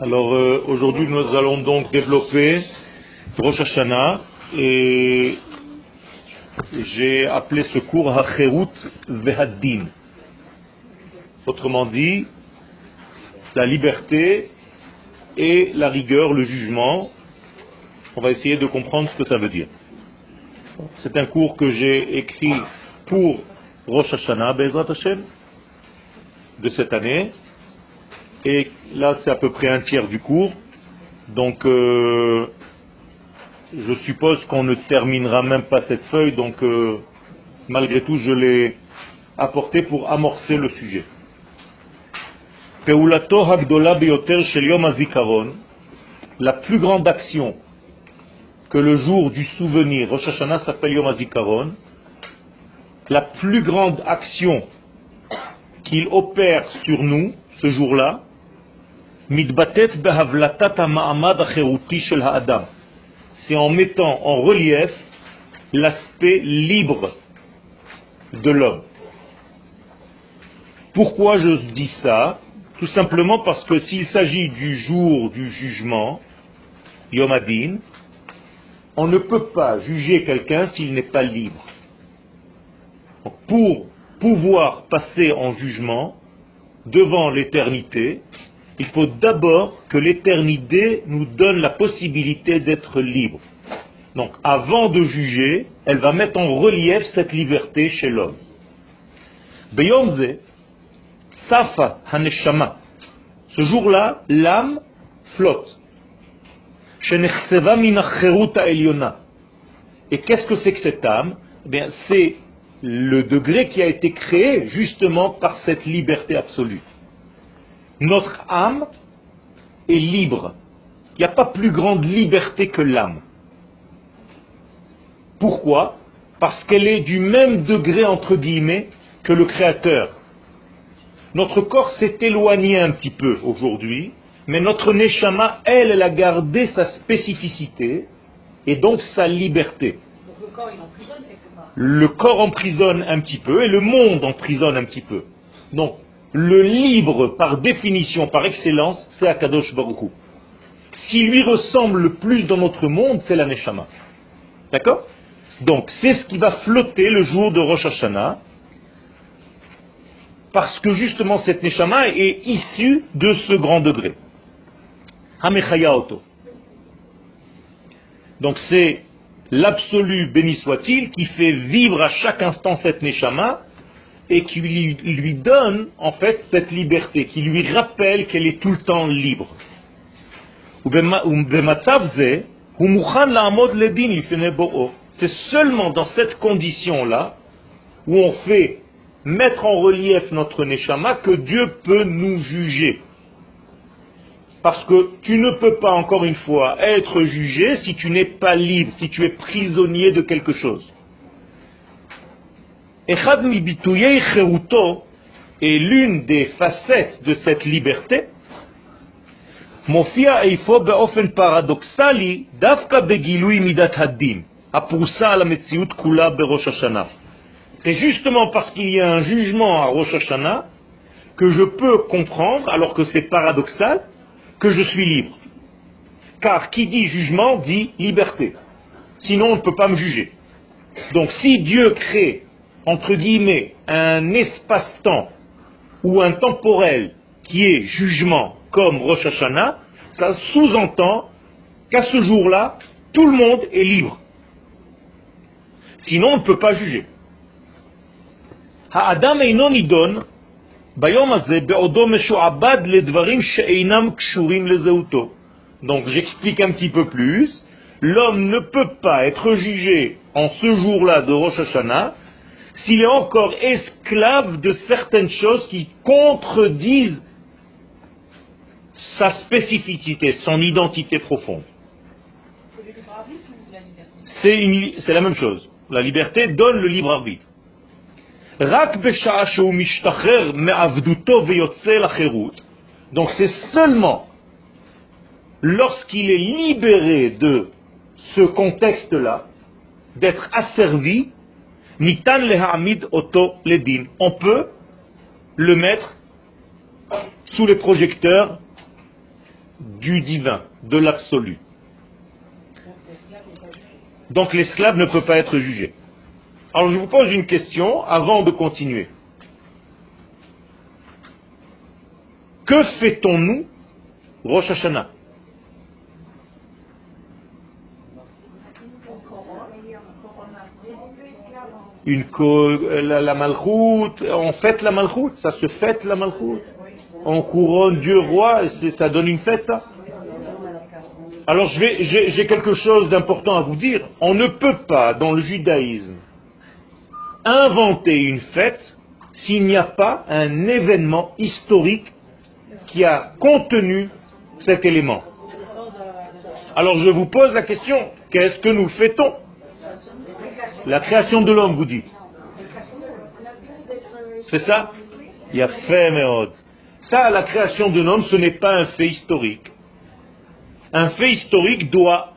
Alors euh, aujourd'hui nous allons donc développer Rosh Hashanah et j'ai appelé ce cours Hacherut Vehaddin. Autrement dit, la liberté et la rigueur, le jugement. On va essayer de comprendre ce que ça veut dire. C'est un cours que j'ai écrit pour Rosh Hashanah, Bezrat Hashem, de cette année, et là, c'est à peu près un tiers du cours. Donc, euh, je suppose qu'on ne terminera même pas cette feuille. Donc, euh, malgré tout, je l'ai apporté pour amorcer le sujet. La plus grande action que le jour du souvenir, Rosh Hashanah s'appelle Yom HaZikaron, la plus grande action qu'il opère sur nous ce jour-là, c'est en mettant en relief l'aspect libre de l'homme. Pourquoi je dis ça? Tout simplement parce que s'il s'agit du jour du jugement, Yom Adin, on ne peut pas juger quelqu'un s'il n'est pas libre. Pour pouvoir passer en jugement devant l'éternité, il faut d'abord que l'éternité nous donne la possibilité d'être libre. Donc avant de juger, elle va mettre en relief cette liberté chez l'homme. Beyomze, Safa Haneshama. Ce jour-là, l'âme flotte. Et qu'est-ce que c'est que cette âme? Eh C'est le degré qui a été créé justement par cette liberté absolue. Notre âme est libre. Il n'y a pas plus grande liberté que l'âme. Pourquoi? Parce qu'elle est du même degré, entre guillemets, que le Créateur. Notre corps s'est éloigné un petit peu aujourd'hui, mais notre Neshama, elle, elle a gardé sa spécificité et donc sa liberté. le corps, il emprisonne quelque part. Le corps emprisonne un petit peu et le monde emprisonne un petit peu. Donc, le libre, par définition, par excellence, c'est Akadosh Baruch Si lui ressemble le plus dans notre monde, c'est la Neshama. D'accord? Donc, c'est ce qui va flotter le jour de Rosh Hashanah, parce que justement cette Neshama est issue de ce grand degré. Donc c'est l'absolu béni soit-il qui fait vivre à chaque instant cette Neshama et qui lui, donne en fait cette liberté, qui lui rappelle qu'elle est tout le temps libre. C'est seulement dans cette condition-là où on fait mettre en relief notre neshama que Dieu peut nous juger. Parce que tu ne peux pas, encore une fois, être jugé si tu n'es pas libre, si tu es prisonnier de quelque chose. Echad est l'une des facettes de cette liberté. מופיע איפה באופן פרדוקסלי דווקא בגילוי מידת הדין, הפרוסה על המציאות כולה בראש השנה. C'est justement parce qu'il y a un jugement à Rosh Hashanah que je peux comprendre, alors que c'est paradoxal, que je suis libre. Car qui dit jugement dit liberté. Sinon on ne peut pas me juger. Donc si Dieu crée entre guillemets, un espace-temps ou un temporel qui est jugement comme Rosh Hashanah, ça sous-entend qu'à ce jour-là, tout le monde est libre. Sinon, on ne peut pas juger. Donc j'explique un petit peu plus. L'homme ne peut pas être jugé en ce jour-là de Rosh Hashanah s'il est encore esclave de certaines choses qui contredisent sa spécificité, son identité profonde. C'est la même chose. La liberté donne le libre arbitre. Donc c'est seulement lorsqu'il est libéré de ce contexte-là, d'être asservi, Nitan lehamid oto ledin. On peut le mettre sous les projecteurs du divin, de l'absolu. Donc l'esclave ne peut pas être jugé. Alors je vous pose une question avant de continuer. Que fait-on-nous Rosh Hashanah? Une la, la malchoute, on fête la malchoute, ça se fête la malchoute. On couronne Dieu roi, ça donne une fête ça. Alors j'ai quelque chose d'important à vous dire. On ne peut pas, dans le judaïsme, inventer une fête s'il n'y a pas un événement historique qui a contenu cet élément. Alors je vous pose la question, qu'est-ce que nous fêtons? La création de l'homme, vous dites. C'est ça? Il y a fait, Ça, la création de l'homme, ce n'est pas un fait historique. Un fait historique doit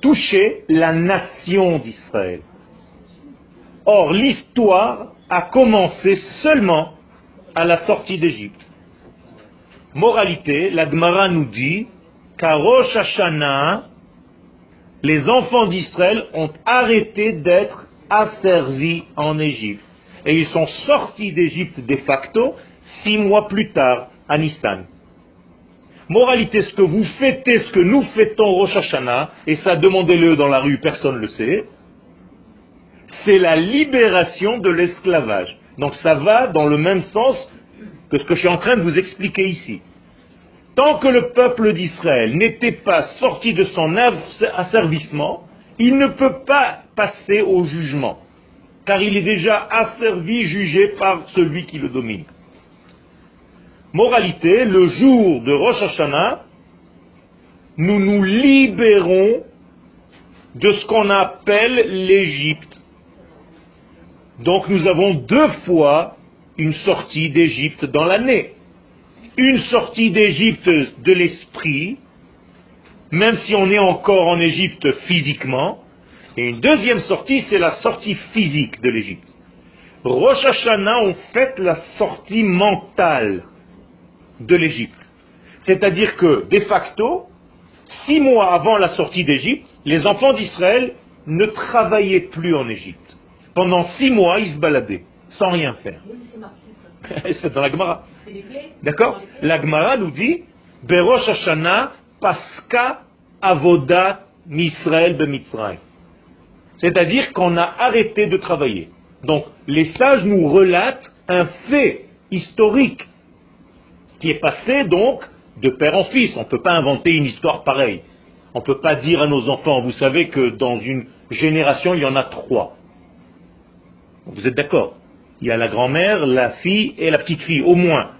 toucher la nation d'Israël. Or, l'histoire a commencé seulement à la sortie d'Égypte. Moralité, la Gemara nous dit qu'à Rosh Hashanah, les enfants d'Israël ont arrêté d'être asservis en Égypte. Et ils sont sortis d'Égypte de facto six mois plus tard, à Nissan. Moralité, ce que vous fêtez, ce que nous fêtons Rosh Hashanah, et ça demandez-le dans la rue, personne ne le sait, c'est la libération de l'esclavage. Donc ça va dans le même sens que ce que je suis en train de vous expliquer ici. Tant que le peuple d'Israël n'était pas sorti de son asservissement, il ne peut pas passer au jugement, car il est déjà asservi, jugé par celui qui le domine. Moralité, le jour de Rosh Hashanah, nous nous libérons de ce qu'on appelle l'Égypte. Donc nous avons deux fois une sortie d'Égypte dans l'année une sortie d'Égypte de l'esprit, même si on est encore en Égypte physiquement, et une deuxième sortie, c'est la sortie physique de l'Égypte. Rosh Hashanah, on fait la sortie mentale de l'Égypte. C'est-à-dire que, de facto, six mois avant la sortie d'Égypte, les enfants d'Israël ne travaillaient plus en Égypte. Pendant six mois, ils se baladaient, sans rien faire. C'est dans la Gemara. D'accord L'Agmara nous dit Berosh Hashanah Paska Avoda Misrael Bemitzray. C'est-à-dire qu'on a arrêté de travailler. Donc, les sages nous relatent un fait historique qui est passé donc de père en fils. On ne peut pas inventer une histoire pareille. On ne peut pas dire à nos enfants, vous savez que dans une génération, il y en a trois. Vous êtes d'accord Il y a la grand-mère, la fille et la petite-fille, au moins.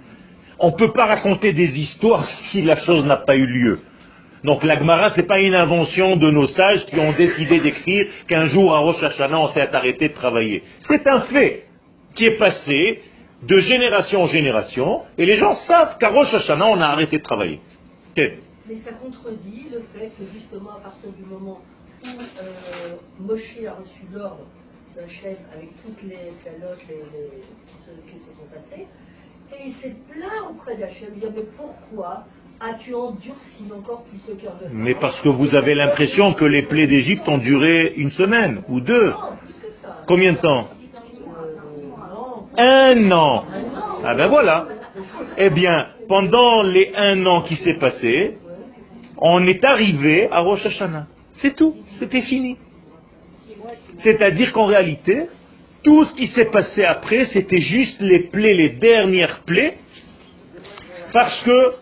On ne peut pas raconter des histoires si la chose n'a pas eu lieu. Donc l'Agmara, ce n'est pas une invention de nos sages qui ont décidé d'écrire qu'un jour à Rosh Hashanah, on s'est arrêté de travailler. C'est un fait qui est passé de génération en génération, et les gens savent qu'à Rosh Hashanah, on a arrêté de travailler. Mais ça contredit le fait que justement à partir du moment où euh, Moshe a reçu l'ordre d'un chef avec toutes les calottes qui se sont passées, et il s'est plaint auprès d'Hachem. Il dit Mais pourquoi as-tu endurci encore plus ce cœur de Mais parce que vous avez l'impression que les plaies d'Égypte ont duré une semaine ou deux. Non, plus que ça. Combien de temps? Euh, Un an. Ah ben voilà. Eh bien, pendant les un an qui s'est passé, on est arrivé à Rosh Hashanah. C'est tout. C'était fini. C'est-à-dire qu'en réalité, tout ce qui s'est passé après, c'était juste les plaies, les dernières plaies, parce que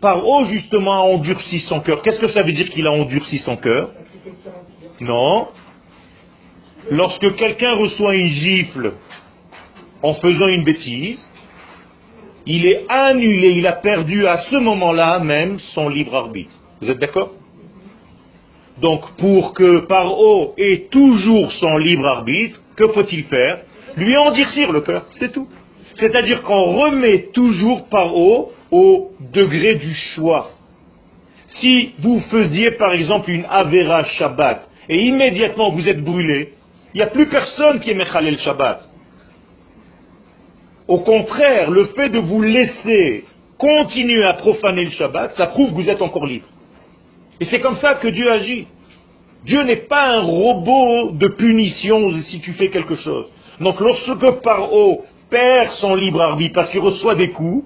Paro justement a endurci son cœur. Qu'est-ce que ça veut dire qu'il a endurci son cœur? Non. Lorsque quelqu'un reçoit une gifle en faisant une bêtise, il est annulé, il a perdu à ce moment-là même son libre arbitre. Vous êtes d'accord? Donc pour que Paro ait toujours son libre arbitre, que faut-il faire Lui endurcir le cœur, c'est tout. C'est-à-dire qu'on remet toujours par haut au degré du choix. Si vous faisiez par exemple une Avera Shabbat et immédiatement vous êtes brûlé, il n'y a plus personne qui est Mechalel Shabbat. Au contraire, le fait de vous laisser continuez à profaner le Shabbat, ça prouve que vous êtes encore libre. Et c'est comme ça que Dieu agit. Dieu n'est pas un robot de punition si tu fais quelque chose. Donc lorsque Paro perd son libre arbitre parce qu'il reçoit des coups,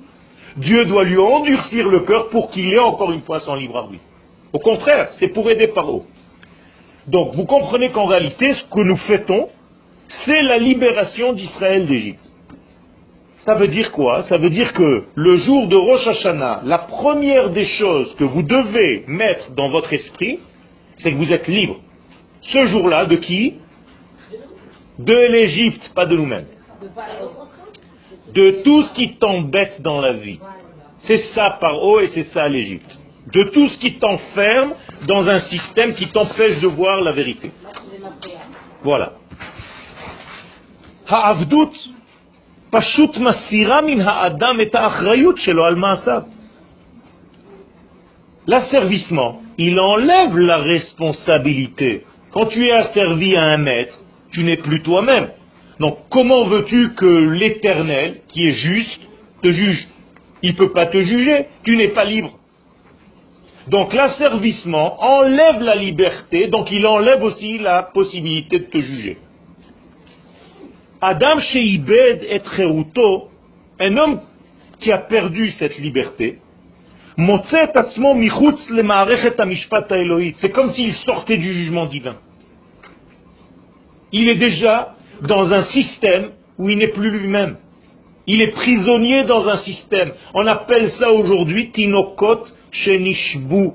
Dieu doit lui endurcir le cœur pour qu'il ait encore une fois son libre arbitre. Au contraire, c'est pour aider Paro. Donc vous comprenez qu'en réalité, ce que nous fêtons, c'est la libération d'Israël d'Égypte. Ça veut dire quoi? Ça veut dire que le jour de Rosh Hashanah, la première des choses que vous devez mettre dans votre esprit, c'est que vous êtes libre. Ce jour-là, de qui? De l'Égypte, pas de nous-mêmes. De tout ce qui t'embête dans la vie. C'est ça par haut et c'est ça l'Égypte. De tout ce qui t'enferme dans un système qui t'empêche de voir la vérité. Voilà. L'asservissement, il enlève la responsabilité. Quand tu es asservi à un maître, tu n'es plus toi-même. Donc comment veux-tu que l'Éternel, qui est juste, te juge? Il ne peut pas te juger, tu n'es pas libre. Donc l'asservissement enlève la liberté, donc il enlève aussi la possibilité de te juger. Adam Sheibed et Cheruto, un homme qui a perdu cette liberté, c'est comme s'il sortait du jugement divin. Il est déjà dans un système où il n'est plus lui-même. Il est prisonnier dans un système. On appelle ça aujourd'hui tinokot shenishbu.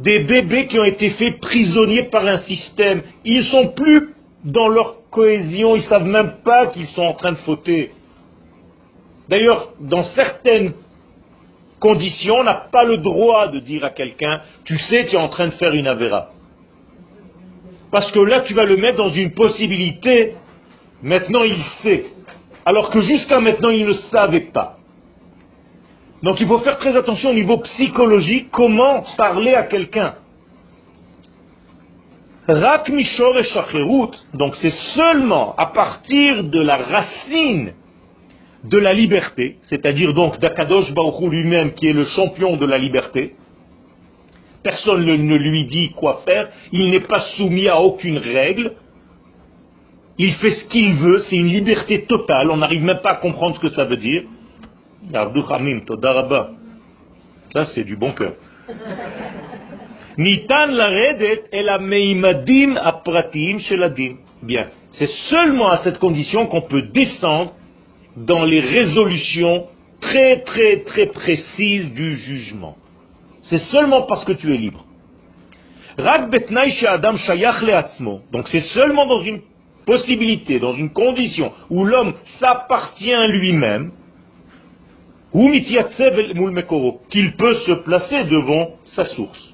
Des bébés qui ont été faits prisonniers par un système. Ils ne sont plus dans leur cohésion, ils ne savent même pas qu'ils sont en train de fauter. D'ailleurs, dans certaines condition, on n'a pas le droit de dire à quelqu'un, tu sais, tu es en train de faire une avéra. Parce que là, tu vas le mettre dans une possibilité, maintenant il sait. Alors que jusqu'à maintenant, il ne savait pas. Donc il faut faire très attention au niveau psychologique, comment parler à quelqu'un. Rak Mishor et donc c'est seulement à partir de la racine de la liberté, c'est-à-dire donc d'Akadosh Baruch lui-même qui est le champion de la liberté. Personne ne lui dit quoi faire, il n'est pas soumis à aucune règle, il fait ce qu'il veut, c'est une liberté totale, on n'arrive même pas à comprendre ce que ça veut dire. Ça c'est du bon cœur. Nitan la redet et meimadim apratim sheladim. Bien, c'est seulement à cette condition qu'on peut descendre dans les résolutions très très très précises du jugement. C'est seulement parce que tu es libre. Donc c'est seulement dans une possibilité, dans une condition où l'homme s'appartient lui-même, qu'il peut se placer devant sa source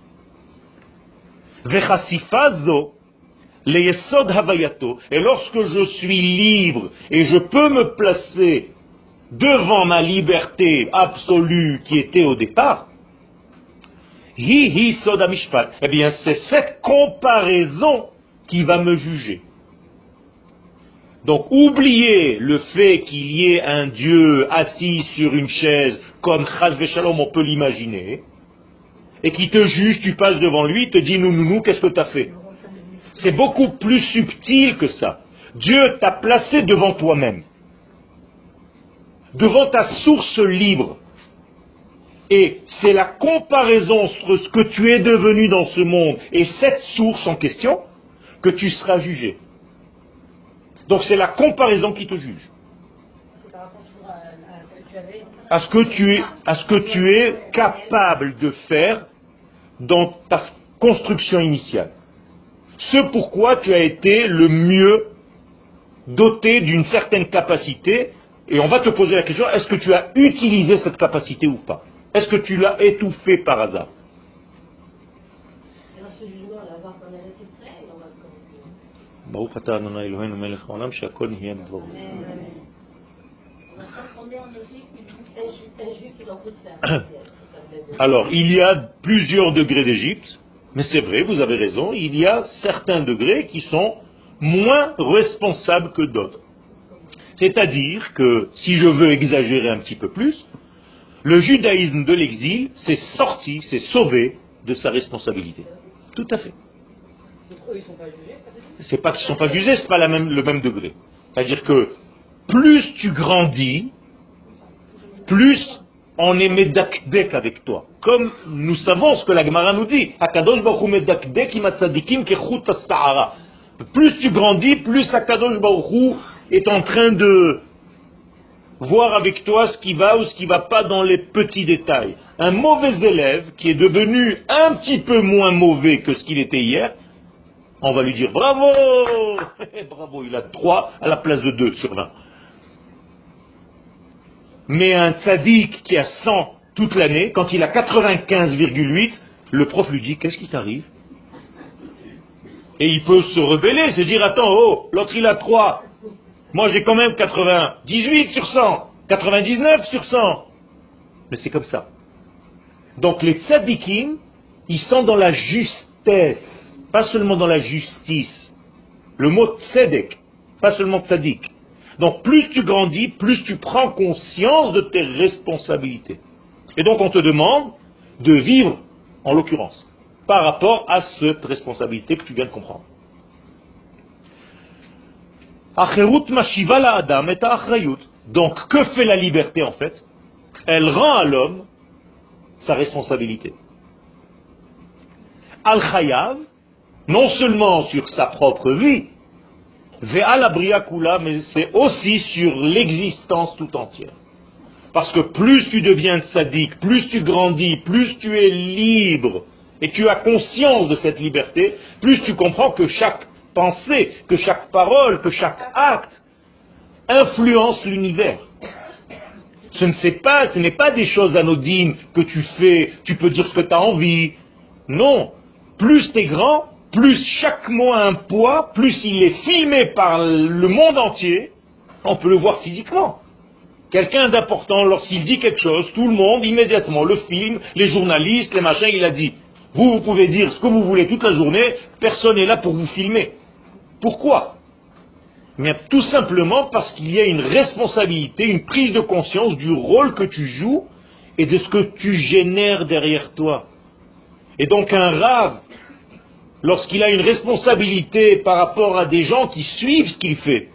et lorsque je suis libre et je peux me placer devant ma liberté absolue qui était au départ, hi eh bien c'est cette comparaison qui va me juger. Donc oubliez le fait qu'il y ait un Dieu assis sur une chaise comme Chaz Shalom on peut l'imaginer, et qui te juge, tu passes devant lui, te dit nous, nous, nous, qu'est-ce que tu as fait? C'est beaucoup plus subtil que ça. Dieu t'a placé devant toi-même, devant ta source libre. Et c'est la comparaison entre ce que tu es devenu dans ce monde et cette source en question que tu seras jugé. Donc c'est la comparaison qui te juge. À ce que tu à ce que tu es capable de faire dans ta construction initiale. Ce pourquoi tu as été le mieux doté d'une certaine capacité, et on va te poser la question, est-ce que tu as utilisé cette capacité ou pas? Est-ce que tu l'as étouffé par hasard? Alors, il y a plusieurs degrés d'Égypte. Mais c'est vrai, vous avez raison, il y a certains degrés qui sont moins responsables que d'autres. C'est-à-dire que, si je veux exagérer un petit peu plus, Le judaïsme de l'exil s'est sorti, s'est sauvé de sa responsabilité. Tout à fait. C'est pas qu'ils ne sont pas jugés, c'est pas le même degré. C'est-à-dire que plus tu grandis, plus on est medakdek avec toi. Comme nous savons ce que la Gemara nous dit. Akadosh Baruch medakdek Plus tu grandis, plus Akadosh Baruch est en train de voir avec toi ce qui va ou ce qui va pas dans les petits détails. Un mauvais élève qui est devenu un petit peu moins mauvais que ce qu'il était hier, on va lui dire bravo, bravo, il a 3 à la place de 2 sur 20. Mais un tzaddik qui a 100 toute l'année, quand il a 95,8, le prof lui dit qu'est-ce qui t'arrive? Et il peut se rebeller, se dire attends, oh, l'autre il a 3, moi j'ai quand même 98 sur 100, 99 sur 100. Mais c'est comme ça. Donc les tzaddikim, ils sont dans la justesse, pas seulement dans la justice. Le mot tzedek, pas seulement tzaddik. Donc plus tu grandis, plus tu prends conscience de tes responsabilités. Et donc on te demande de vivre, en l'occurrence, par rapport à cette responsabilité que tu viens de comprendre. Donc que fait la liberté en fait? Elle rend à l'homme sa responsabilité. Al-Khayav, non seulement sur sa propre vie, mais c'est aussi sur l'existence tout entière. Parce que plus tu deviens sadique, plus tu grandis, plus tu es libre, et tu as conscience de cette liberté, plus tu comprends que chaque pensée, que chaque parole, que chaque acte influence l'univers. Ce ne pas, ce n'est pas des choses anodines que tu fais, tu peux dire ce que tu as envie. Non. Plus tu es grand, plus chaque mot a un poids, plus il est filmé par le monde entier, on peut le voir physiquement. Quelqu'un d'important, lorsqu'il dit quelque chose, tout le monde, immédiatement, le film, les journalistes, les machins, il a dit. Vous, vous pouvez dire ce que vous voulez toute la journée, personne n'est là pour vous filmer. Pourquoi? Mais tout simplement parce qu'il y a une responsabilité, une prise de conscience du rôle que tu joues et de ce que tu génères derrière toi. Et donc un rave lorsqu'il a une responsabilité par rapport à des gens qui suivent ce qu'il fait,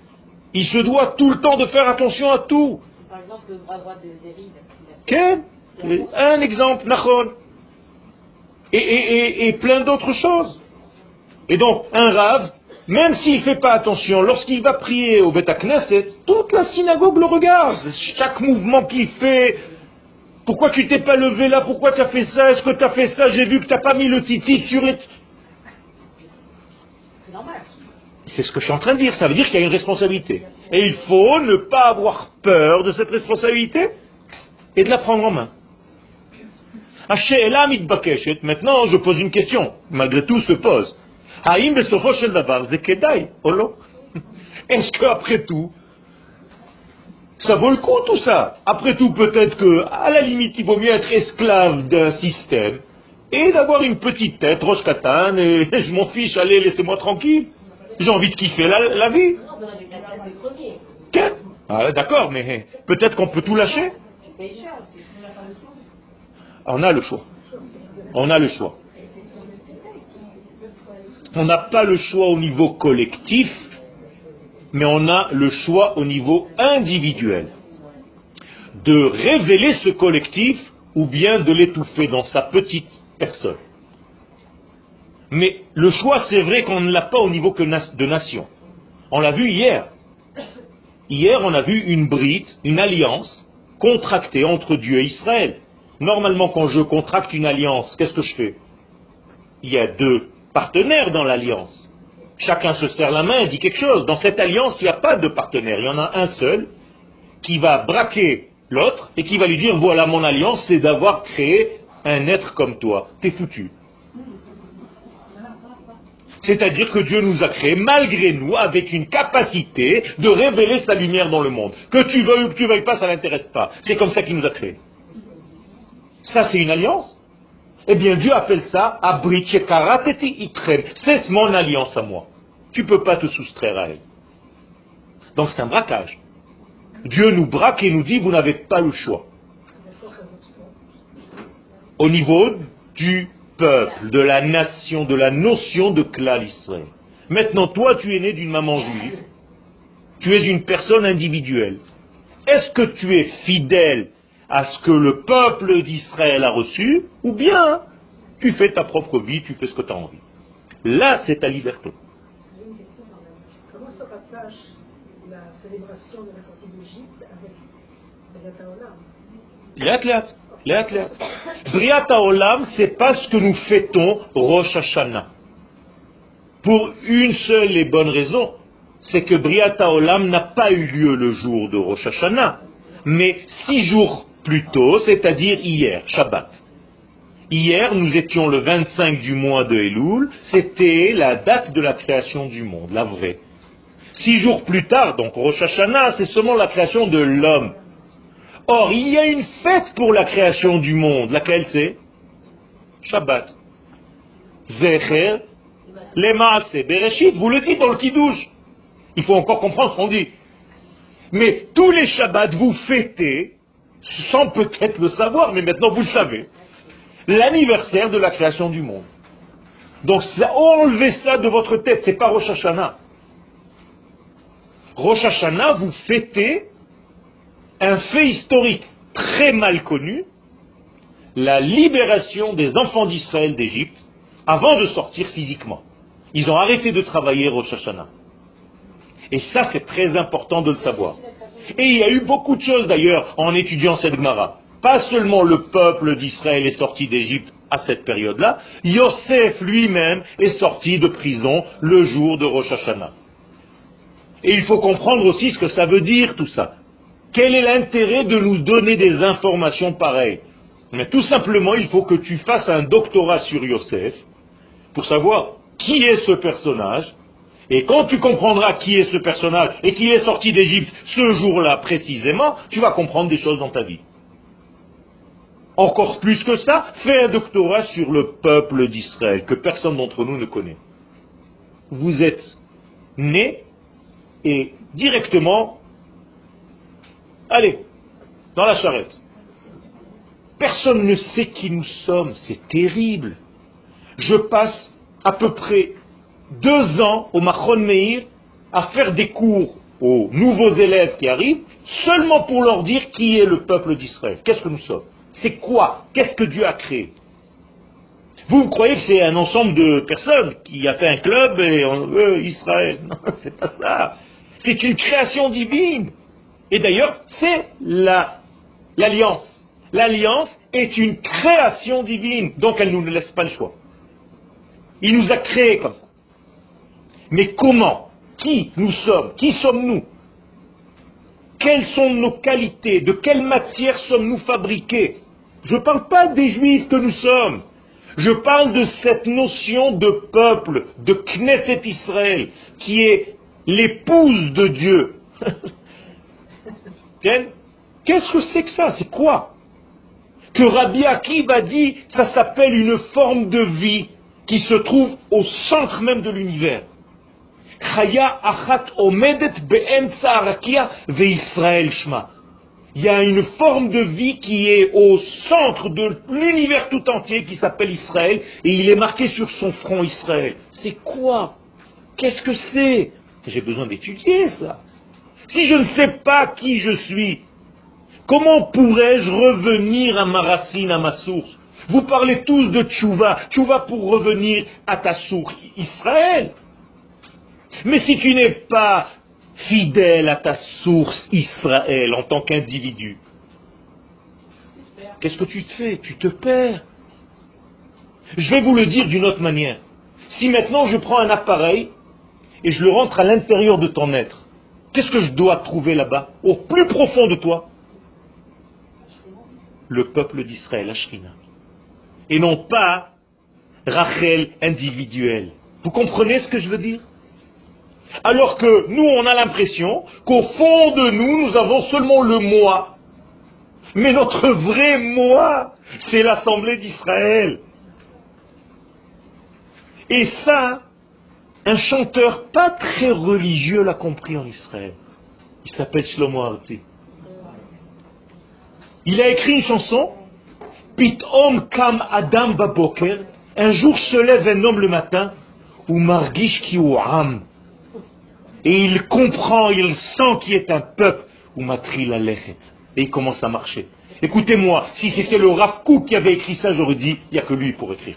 il se doit tout le temps de faire attention à tout. Par exemple, le bras droit de Un exemple, Nachon. Et, plein d'autres choses. Et donc, un rave, même s'il ne fait pas attention, lorsqu'il va prier au Beta Knesset, toute la synagogue le regarde. Chaque mouvement qu'il fait, pourquoi tu t'es pas levé là Pourquoi tu as fait ça Est-ce que tu as fait ça J'ai vu que tu n'as pas mis le titi sur... C'est ce que je suis en train de dire. Ça veut dire qu'il y a une responsabilité. Et il faut ne pas avoir peur de cette responsabilité et de la prendre en main. Maintenant, je pose une question. Malgré tout, se pose. Est-ce qu'après tout, ça vaut le coup tout ça? Après tout, peut-être que, à la limite, il vaut mieux être esclave d'un système et d'avoir une petite tête, roche et je m'en fiche, allez, laissez-moi tranquille. J'ai envie de kiffer la, vie. Ah, D'accord, mais peut-être qu'on peut tout lâcher. On a le choix. On a le choix. On n'a pas le choix au niveau collectif, mais on a le choix au niveau individuel. De révéler ce collectif ou bien de l'étouffer dans sa petite personne. Mais le choix, c'est vrai qu'on ne l'a pas au niveau de nation. On l'a vu hier. Hier, on a vu une bride, une alliance contractée entre Dieu et Israël. Normalement, quand je contracte une alliance, qu'est-ce que je fais? Il y a deux partenaires dans l'alliance. Chacun se serre la main et dit quelque chose. Dans cette alliance, il n'y a pas de partenaire. Il y en a un seul qui va braquer l'autre et qui va lui dire, voilà mon alliance, c'est d'avoir créé un être comme toi. T'es foutu. C'est-à-dire que Dieu nous a créés malgré nous avec une capacité de révéler sa lumière dans le monde. Que tu veuilles ou que tu veuilles pas, ça n'intéresse pas. C'est comme ça qu'il nous a créés. Ça, c'est une alliance. Eh bien, Dieu appelle ça Karateti C'est mon alliance à moi. Tu ne peux pas te soustraire à elle. Donc c'est un braquage. Dieu nous braque et nous dit, vous n'avez pas le choix. au niveau du peuple, de la nation, de la notion de klal Israël. Maintenant, toi, tu es né d'une maman juive, tu es une personne individuelle. Est-ce que tu es fidèle à ce que le peuple d'Israël a reçu, ou bien tu fais ta propre vie, tu fais ce que tu as envie? Là, c'est ta liberté. Comment se rattache la célébration de la sortie d'Égypte avec Olam Léat, Briat Olam, c'est pas ce que nous fêtons Rosh Hashanah. Pour une seule et bonne raison, c'est que Briat Olam n'a pas eu lieu le jour de Rosh Hashanah, mais six jours plus tôt, c'est-à-dire hier, Shabbat. Hier, nous étions le 25 du mois de Elul, c'était la date de la création du monde, la vraie. Six jours plus tard, donc Rosh Hashanah, c'est seulement la création de l'homme. Or, il y a une fête pour la création du monde, laquelle c'est? Shabbat. Zecher, Lemaase, Bereshit, vous le dites dans le Kiddush. Il faut encore comprendre ce qu'on dit. Mais tous les Shabbats, vous fêtez, sans peut-être le savoir, mais maintenant vous le savez, l'anniversaire de la création du monde. Donc enlevez ça de votre tête, c'est pas Rosh Hashanah. Rosh Hashanah, vous fêtez un fait historique très mal connu, la libération des enfants d'Israël d'Égypte avant de sortir physiquement. Ils ont arrêté de travailler Rosh Hashanah. Et ça, c'est très important de le savoir. Et il y a eu beaucoup de choses d'ailleurs en étudiant cette Gemara. Pas seulement le peuple d'Israël est sorti d'Égypte à cette période-là, Yosef lui-même est sorti de prison le jour de Rosh Hashanah. Et il faut comprendre aussi ce que ça veut dire tout ça. Quel est l'intérêt de nous donner des informations pareilles Mais tout simplement, il faut que tu fasses un doctorat sur Yosef pour savoir qui est ce personnage. Et quand tu comprendras qui est ce personnage et qui est sorti d'Égypte ce jour-là précisément, tu vas comprendre des choses dans ta vie. Encore plus que ça, fais un doctorat sur le peuple d'Israël que personne d'entre nous ne connaît. Vous êtes né et directement, allez, dans la charrette. Personne ne sait qui nous sommes, c'est terrible. Je passe à peu près deux ans au Machon Meir à faire des cours aux nouveaux élèves qui arrivent, seulement pour leur dire qui est le peuple d'Israël. Qu'est-ce que nous sommes? C'est quoi? Qu'est-ce que Dieu a créé? Vous, croyez que c'est un ensemble de personnes qui a fait un club et on veut Israël? Non, c'est pas ça. C'est une création divine. Et d'ailleurs, c'est l'alliance. L'alliance est une création divine, donc elle ne nous laisse pas le choix. Il nous a créés comme ça. Mais comment? Qui nous sommes? Qui sommes-nous? Quelles sont nos qualités? De quelle matière sommes-nous fabriqués? Je ne parle pas des juifs que nous sommes. Je parle de cette notion de peuple, de Knesset Israël, qui est l'épouse de Dieu. Qu'est-ce que c'est que ça? C'est quoi? Que Rabbi Akiva dit, ça s'appelle une forme de vie qui se trouve au centre même de l'univers. Il y a une forme de vie qui est au centre de l'univers tout entier qui s'appelle Israël et il est marqué sur son front Israël. C'est quoi? Qu'est-ce que c'est? J'ai besoin d'étudier ça. Si je ne sais pas qui je suis, comment pourrais-je revenir à ma racine, à ma source? Vous parlez tous de tchouva, tchouva pour revenir à ta source, Israël. Mais si tu n'es pas fidèle à ta source, Israël, en tant qu'individu, qu'est-ce que tu te fais? Tu te perds. Je vais vous le dire d'une autre manière. Si maintenant je prends un appareil et je le rentre à l'intérieur de ton être, qu'est-ce que je dois trouver là-bas, au plus profond de toi Le peuple d'Israël, Ashrina. Et non pas Rachel individuel. Vous comprenez ce que je veux dire Alors que nous, on a l'impression qu'au fond de nous, nous avons seulement le moi. Mais notre vrai moi, c'est l'Assemblée d'Israël. Et ça, un chanteur pas très religieux l'a compris en Israël. Il s'appelle Shlomo Arti. Il a écrit une chanson Pitom kam Adam baboker, un jour se lève un homme le matin, ou margish ki et il comprend, il sent qu'il est un peuple, ou matri et il commence à marcher. Écoutez-moi, si c'était le Rav qui avait écrit ça, j'aurais dit, il n'y a que lui pour écrire.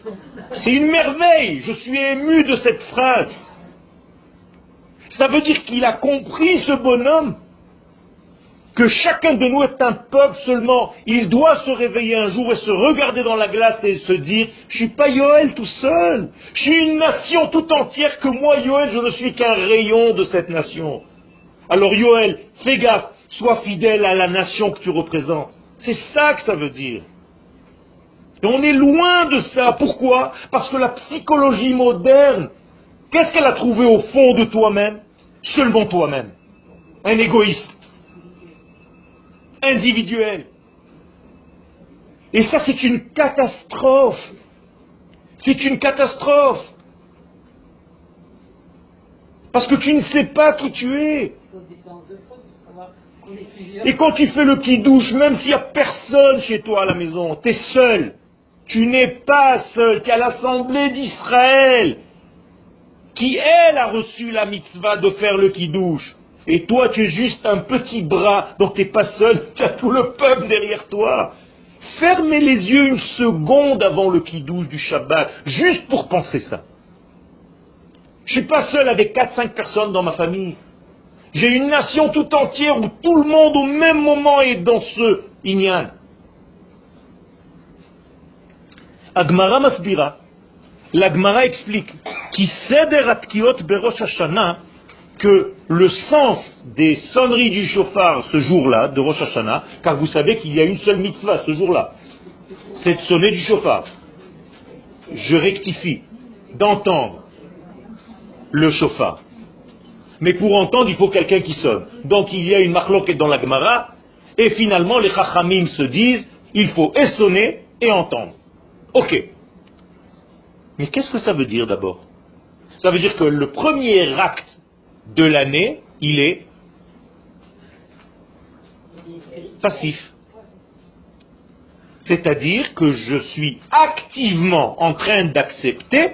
C'est une merveille, je suis ému de cette phrase. Ça veut dire qu'il a compris, ce bonhomme, que chacun de nous est un peuple seulement. Il doit se réveiller un jour et se regarder dans la glace et se dire, je suis pas Yoël tout seul. Je suis une nation tout entière que moi, Yoël, je ne suis qu'un rayon de cette nation. Alors Yoël, fais gaffe, sois fidèle à la nation que tu représentes. C'est ça que ça veut dire. Et on est loin de ça. Pourquoi? Parce que la psychologie moderne, qu'est-ce qu'elle a trouvé au fond de toi-même? Seulement toi-même. Un égoïste individuel. Et ça, c'est une catastrophe. C'est une catastrophe. Parce que tu ne sais pas qui tu es. Et quand tu fais le petit douche, même s'il n'y a personne chez toi à la maison, tu es seul. Tu n'es pas seul, tu es à l'Assemblée d'Israël, qui, elle, a reçu la mitzvah de faire le douche. Et toi, tu es juste un petit bras, donc tu n'es pas seul, tu as tout le peuple derrière toi. Fermez les yeux une seconde avant le kidouche du Shabbat, juste pour penser ça. Je ne suis pas seul avec 4-5 personnes dans ma famille. J'ai une nation tout entière où tout le monde au même moment est dans ce inyan. Agmara Masbira, l'Agmara explique, qui berosh Hashanah, que le sens des sonneries du chauffard ce jour-là, de Rosh Hashanah, car vous savez qu'il y a une seule mitzvah ce jour-là, c'est de sonner du chauffard. Je rectifie, d'entendre le chauffard. Mais pour entendre, il faut quelqu'un qui sonne. Donc il y a une marloquette dans la Gemara, et finalement les chachamim se disent, il faut et sonner et entendre. Ok. Mais qu'est-ce que ça veut dire d'abord? Ça veut dire que le premier acte de l'année, il est passif. C'est-à-dire que je suis activement en train d'accepter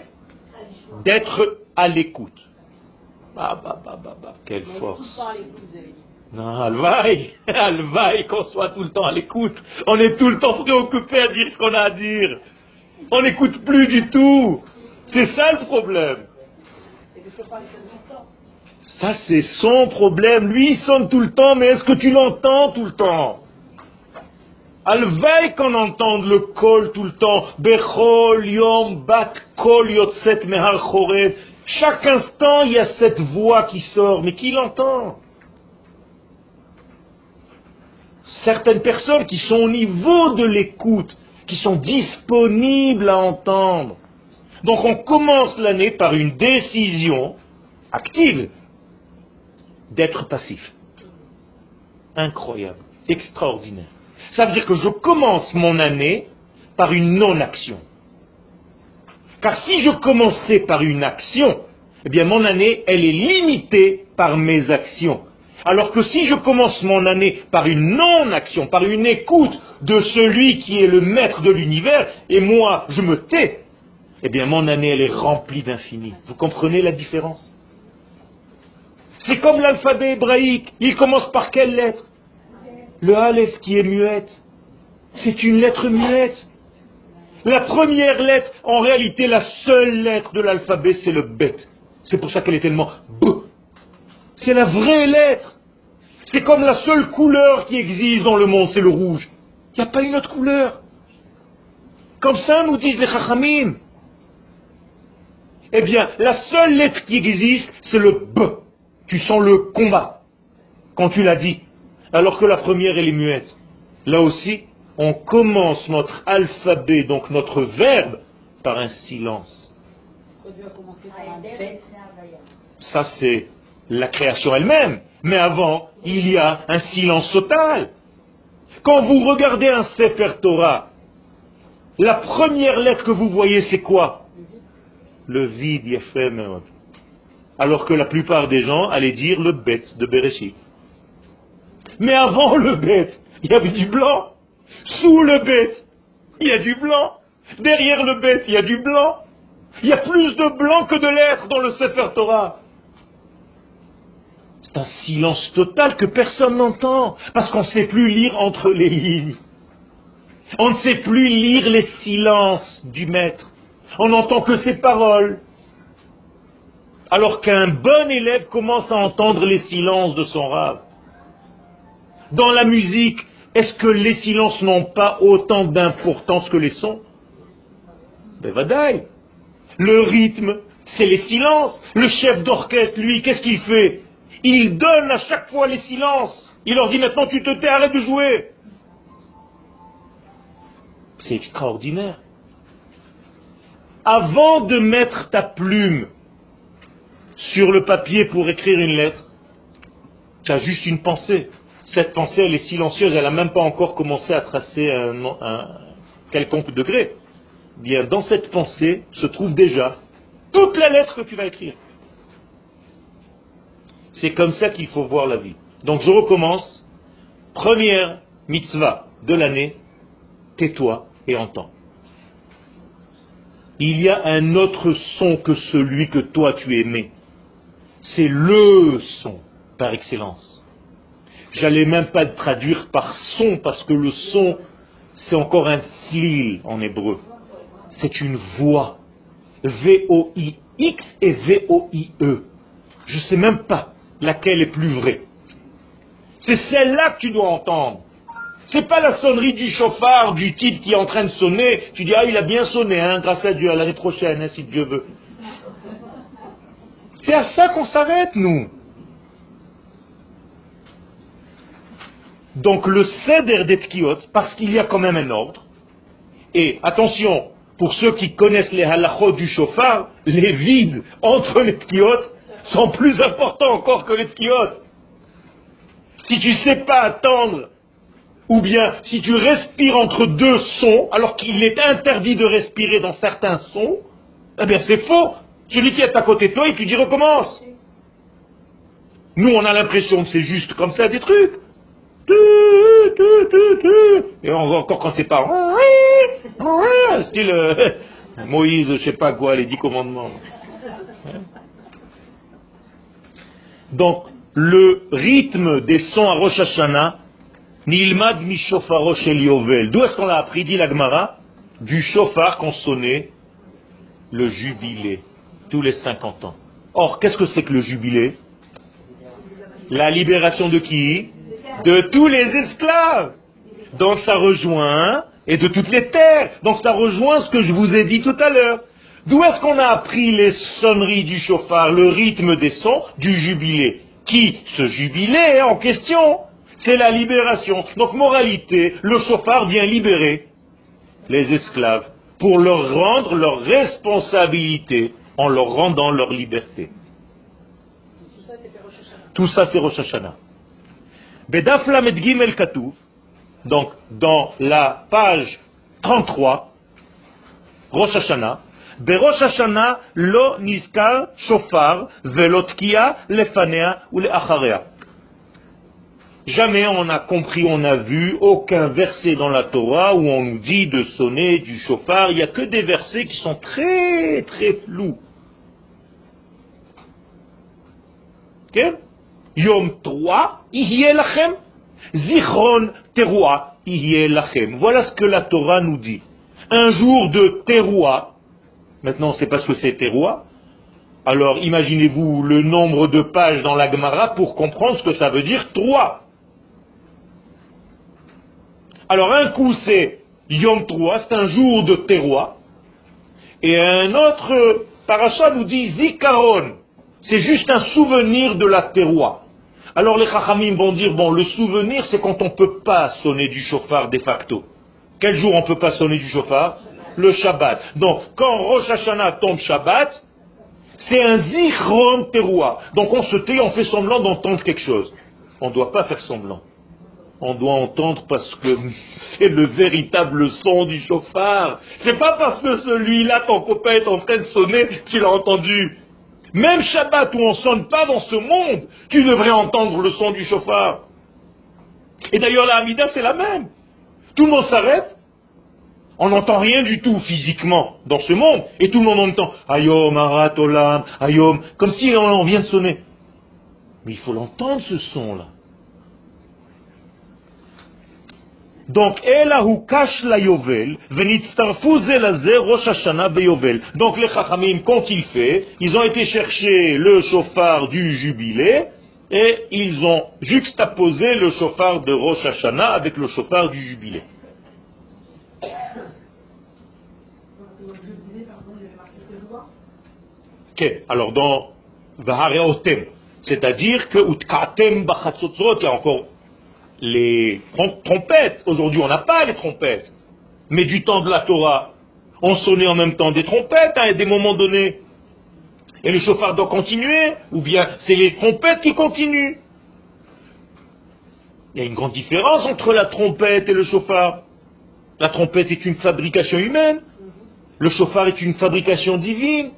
d'être à l'écoute. Bah, bah, bah, bah, bah, quelle force. Non, alvaï, alvaï qu'on soit tout le temps à l'écoute. On est tout le temps préoccupé à dire ce qu'on a à dire. On n'écoute plus du tout. C'est ça le problème. Ça, c'est son problème. Lui, il sonne tout le temps, mais est-ce que tu l'entends tout le temps? Alveille qu'on entende le col tout le temps. Bechol yom bat kol yotzet mehar. Chaque instant, il y a cette voix qui sort, mais qui l'entend? Certaines personnes qui sont au niveau de l'écoute, qui sont disponibles à entendre. Donc on commence l'année par une décision active d'être passif. Incroyable, extraordinaire. Ça veut dire que je commence mon année par une non-action. Car si je commençais par une action, eh bien mon année, elle est limitée par mes actions. Alors que si je commence mon année par une non-action, par une écoute de celui qui est le maître de l'univers, et moi je me tais, eh bien mon année, elle est remplie d'infini. Vous comprenez la différence? C'est comme l'alphabet hébraïque. Il commence par quelle lettre? Le Aleph qui est muette. C'est une lettre muette. La première lettre, en réalité, la seule lettre de l'alphabet, c'est le bet. C'est pour ça qu'elle est tellement B. C'est la vraie lettre. C'est comme la seule couleur qui existe dans le monde, c'est le rouge. Il n'y a pas une autre couleur. Comme ça nous disent les chachamim. Eh bien, la seule lettre qui existe, c'est le B. Tu sens le combat quand tu l'as dit, alors que la première elle est muette. Là aussi, on commence notre alphabet, donc notre verbe, par un silence. Ça c'est la création elle-même. Mais avant, il y a un silence total. Quand vous regardez un Sefer Torah, la première lettre que vous voyez, c'est quoi? Le vide, Yefem. Alors que la plupart des gens allaient dire le bête de Bereshit. Mais avant le bête, il y avait du blanc. Sous le bête, Il y a du blanc. Derrière le bête, il y a du blanc. Il y a plus de blanc que de lettres dans le Sefer Torah. C'est un silence total que personne n'entend, parce qu'on ne sait plus lire entre les lignes. On ne sait plus lire les silences du maître. On n'entend que ses paroles. Alors qu'un bon élève commence à entendre les silences de son rave. Dans la musique, est-ce que les silences n'ont pas autant d'importance que les sons Ben. Le rythme, c'est les silences. Le chef d'orchestre, lui, qu'est-ce qu'il fait? Il donne à chaque fois les silences. Il leur dit maintenant tu te tais, arrête de jouer. C'est extraordinaire. Avant de mettre ta plume sur le papier pour écrire une lettre, tu as juste une pensée. Cette pensée, elle est silencieuse, elle n'a même pas encore commencé à tracer un, un quelconque degré. Bien, dans cette pensée se trouve déjà toute la lettre que tu vas écrire. C'est comme ça qu'il faut voir la vie. Donc je recommence. Première mitzvah de l'année, tais-toi et entends. Il y a un autre son que celui que toi tu aimais. C'est le son par excellence. J'allais même pas le traduire par son parce que le son c'est encore un slil en hébreu. C'est une voix. V-O-I-X et V-O-I-E. Je sais même pas laquelle est plus vraie. C'est celle-là que tu dois entendre. C'est pas la sonnerie du chauffard, du type qui est en train de sonner. Tu dis, ah, il a bien sonné, hein, grâce à Dieu, à l'année prochaine, hein, si Dieu veut. C'est à ça qu'on s'arrête, nous. Donc le cèdre d'Etkiot, parce qu'il y a quand même un ordre, et attention, pour ceux qui connaissent les halachot du chauffard, les vides entre les tkiot sont plus importants encore que les tkiot. Si tu ne sais pas attendre, ou bien si tu respires entre deux sons, alors qu'il est interdit de respirer dans certains sons, eh bien c'est faux. Celui qui est à côté de toi, et tu dis recommence. Nous, on a l'impression que c'est juste comme ça des trucs. Et encore quand c'est pas style euh, Moïse, je sais pas quoi, les dix commandements. Donc, le rythme des sons à Rosh Hashanah, Nilmad mi shel Yovel. D'où est-ce qu'on l'a appris, dit l'Agmara Du chauffard qu'on sonnait le jubilé, tous les 50 ans. Or, qu'est-ce que c'est que le jubilé? La libération de qui? De tous les esclaves. Donc ça rejoint, et de toutes les terres. Donc ça rejoint ce que je vous ai dit tout à l'heure. D'où est-ce qu'on a appris les sonneries du chauffard, le rythme des sons du jubilé? Qui Ce jubilé en question, c'est la libération. Donc moralité, le chauffard vient libérer les esclaves pour leur rendre leur responsabilité en leur rendant leur liberté. Tout ça, c'est Rosh Hashanah. Bedaf Lamed Gimel donc dans la page 33, Rosh Hashanah, Hashanah lo niskar shofar velotkia lefanea ou leacharea. Jamais on a compris, on a vu aucun verset dans la Torah où on nous dit de sonner du chauffard. Il n'y a que des versets qui sont très très flous. Yom 3, lachem, zichron teroua, lachem. Voilà ce que la Torah nous dit. Un jour de teroua, maintenant c'est parce que c'est teroua, alors imaginez-vous le nombre de pages dans la Gemara pour comprendre ce que ça veut dire trois. Alors un coup c'est Yom 3, c'est un jour de terroir, et un autre paracha nous dit Zikaron, c'est juste un souvenir de la terroir. Alors les chachamim vont dire, bon, le souvenir c'est quand on ne peut pas sonner du chauffard de facto. Quel jour on ne peut pas sonner du chauffard? Le Shabbat. Donc quand Rosh Hashanah tombe Shabbat, c'est un zichron terroir. Donc on se tait, on fait semblant d'entendre quelque chose. On ne doit pas faire semblant on doit entendre parce que c'est le véritable son du chauffard. C'est pas parce que celui-là, ton copain est en train de sonner, qu'il a entendu. Même Shabbat où on sonne pas dans ce monde, tu devrais entendre le son du chauffard. Et d'ailleurs, la Hamida, c'est la même. Tout le monde s'arrête. On n'entend rien du tout physiquement dans ce monde, et tout le monde entend Ayom, Arat, Olam, Ayom, comme si on vient de sonner. Mais il faut l'entendre ce son-là. Donc. Donc, les Chachamim, quand ils fait, ils ont été chercher le chauffard du jubilé, et ils ont juxtaposé le chauffard de Rosh Hashanah avec le chauffard du jubilé. Ok, alors dans Vahareotem, c'est-à-dire que Utkatem Bachatzotzot, il y a encore les trompettes. Aujourd'hui, on n'a pas les trompettes. Mais du temps de la Torah, on sonnait en même temps des trompettes hein, à des moments donnés. Et le chauffard doit continuer, ou bien c'est les trompettes qui continuent. Il y a une grande différence entre la trompette et le chauffard. La trompette est une fabrication humaine, le chauffard est une fabrication divine.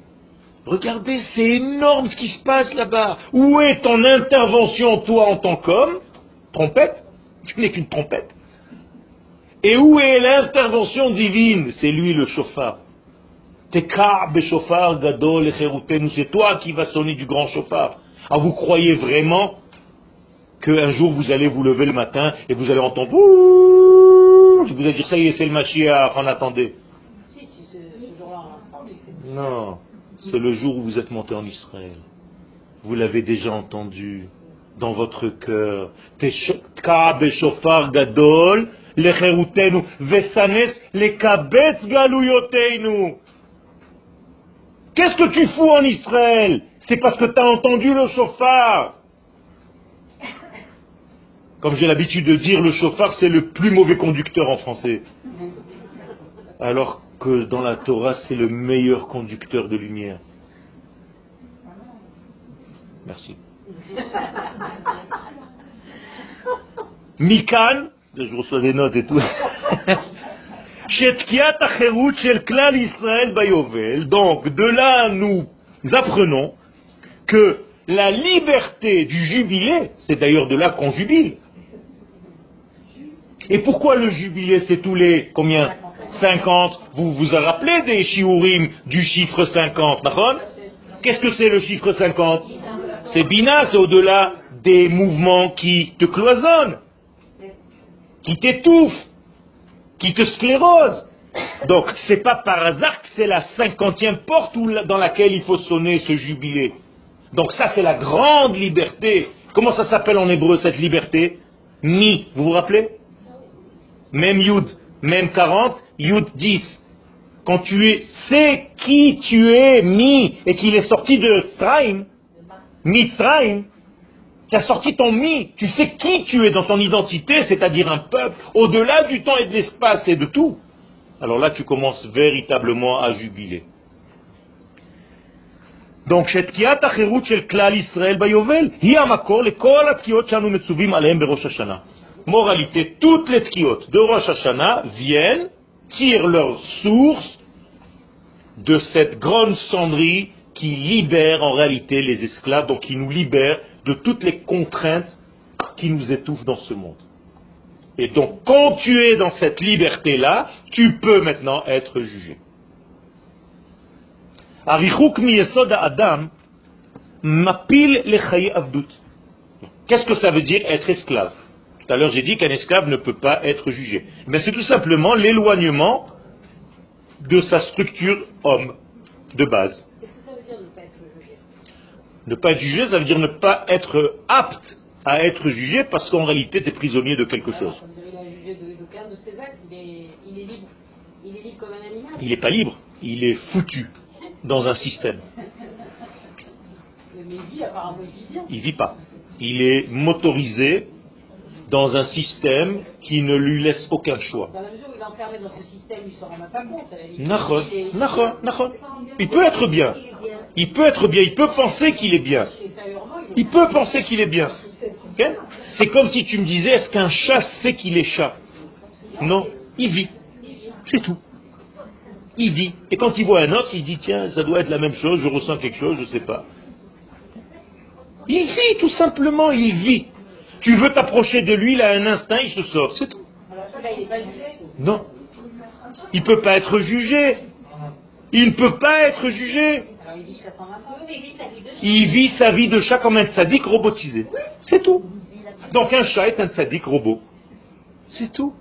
Regardez, c'est énorme ce qui se passe là-bas. Où est ton intervention, toi, en tant qu'homme? Trompette? Tu n'es qu'une trompette. Et où est l'intervention divine? C'est lui le chauffard. gadol C'est toi qui vas sonner du grand chauffard. Ah, vous croyez vraiment qu'un jour vous allez vous lever le matin et vous allez entendre vous allez dire ça y est, c'est le Mashiach, on attendait. Non c'est le jour où vous êtes monté en Israël. Vous l'avez déjà entendu dans votre cœur. gadol, vesanes Qu'est-ce que tu fous en Israël? C'est parce que tu as entendu le chauffard. Comme j'ai l'habitude de dire, le chauffard, c'est le plus mauvais conducteur en français. Alors que dans la Torah, c'est le meilleur conducteur de lumière. Merci. Mikan, je reçois des notes et tout. Donc, de là, nous apprenons que la liberté du jubilé, c'est d'ailleurs de là qu'on jubile. Et pourquoi le jubilé, c'est tous les combien 50. Vous vous rappelez des shiurim du chiffre 50, Qu'est-ce que c'est le chiffre 50 C'est Bina, c'est au-delà des mouvements qui te cloisonnent, qui t'étouffent, qui te sclérosent. Donc, c'est pas par hasard que c'est la cinquantième porte dans laquelle il faut sonner ce jubilé. Donc ça, c'est la grande liberté. Comment ça s'appelle en hébreu cette liberté? Mi, vous vous rappelez? Même Yud même 40, Yud 10. Quand tu es, sais qui tu es, mi, et qu'il est sorti de Tzraim, Mitzraim, tu as sorti ton mi, tu sais qui tu es dans ton identité, c'est-à-dire un peuple, au-delà du temps et de l'espace et de tout. Alors là, tu commences véritablement à jubiler. Donc, שתקיעת החירות של כלל ישראל ביובל היא המקור לכל התקיעות שאנו מצווים עליהן בראש השנה. Moralité, toutes les tkiotes de Rosh Hashanah viennent, tirent leur source de cette grande sonnerie qui libère en réalité les esclaves, donc qui nous libère de toutes les contraintes qui nous étouffent dans ce monde. Et donc, quand tu es dans cette liberté-là, tu peux maintenant être jugé. Qu'est-ce que ça veut dire être esclave? Tout à l'heure, j'ai dit qu'un esclave ne peut pas être jugé. Mais c'est tout simplement l'éloignement de sa structure homme, de base. Qu'est-ce que ça veut dire ne pas être jugé Ne pas être jugé, ça veut dire ne pas être apte à être jugé parce qu'en réalité, tu es prisonnier de quelque chose. il est, libre. Il est libre comme un animal. Il n'est pas libre, il est foutu dans un système. Mais il vit, apparemment, il vit bien. Il vit pas. Il est motorisé dans un système qui ne lui laisse aucun choix. Dans la mesure où il est enfermé dans ce système, il ne s'en rend même pas compte. Il peut être bien. Il peut être bien. Il peut penser qu'il est bien. Il peut penser qu'il est bien. C'est comme si tu me disais, est-ce qu'un chat sait qu'il est chat Non, il vit. C'est tout. Il vit. Et quand il voit un autre, il dit, tiens, ça doit être la même chose, je ressens quelque chose, je ne sais pas. Il vit, tout simplement, il vit. Tu veux t'approcher de lui, il a un instinct, il se sort, c'est tout. Non. Il ne peut pas être jugé. Il ne peut pas être jugé. il vit sa vie de chat comme un sadique robotisé. C'est tout. Donc un chat est un sadique robot. C'est tout.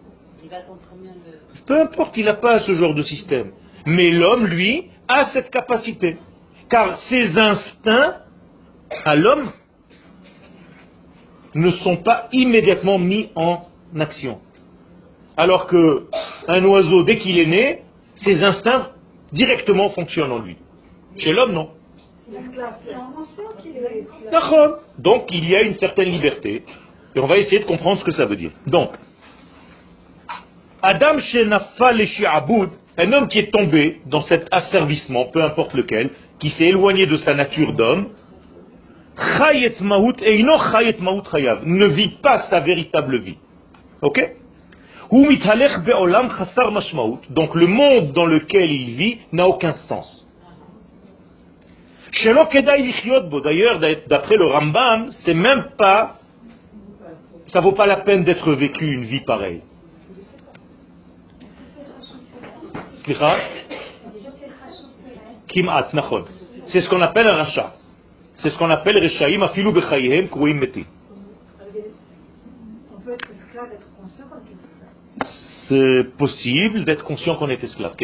Peu importe, il n'a pas ce genre de système. Mais l'homme, lui, a cette capacité. Car ses instincts à l'homme ne sont pas immédiatement mis en action. Alors que un oiseau, dès qu'il est né, ses instincts directement fonctionnent en lui. Chez l'homme, non. Donc il y a une certaine liberté. Et on va essayer de comprendre ce que ça veut dire. Donc, Adam Shenafal un homme qui est tombé dans cet asservissement, peu importe lequel, qui s'est éloigné de sa nature d'homme, ne vit pas sa véritable vie. Ok? Donc le monde dans lequel il vit n'a aucun sens. D'ailleurs, d'après le Rambam, c'est même pas, ça vaut pas la peine d'être vécu une vie pareille. C'est ce qu'on appelle un rachat. C'est ce qu'on appelle Reshaim afilu bechayhem kouim metim. C'est possible d'être conscient qu'on est esclave.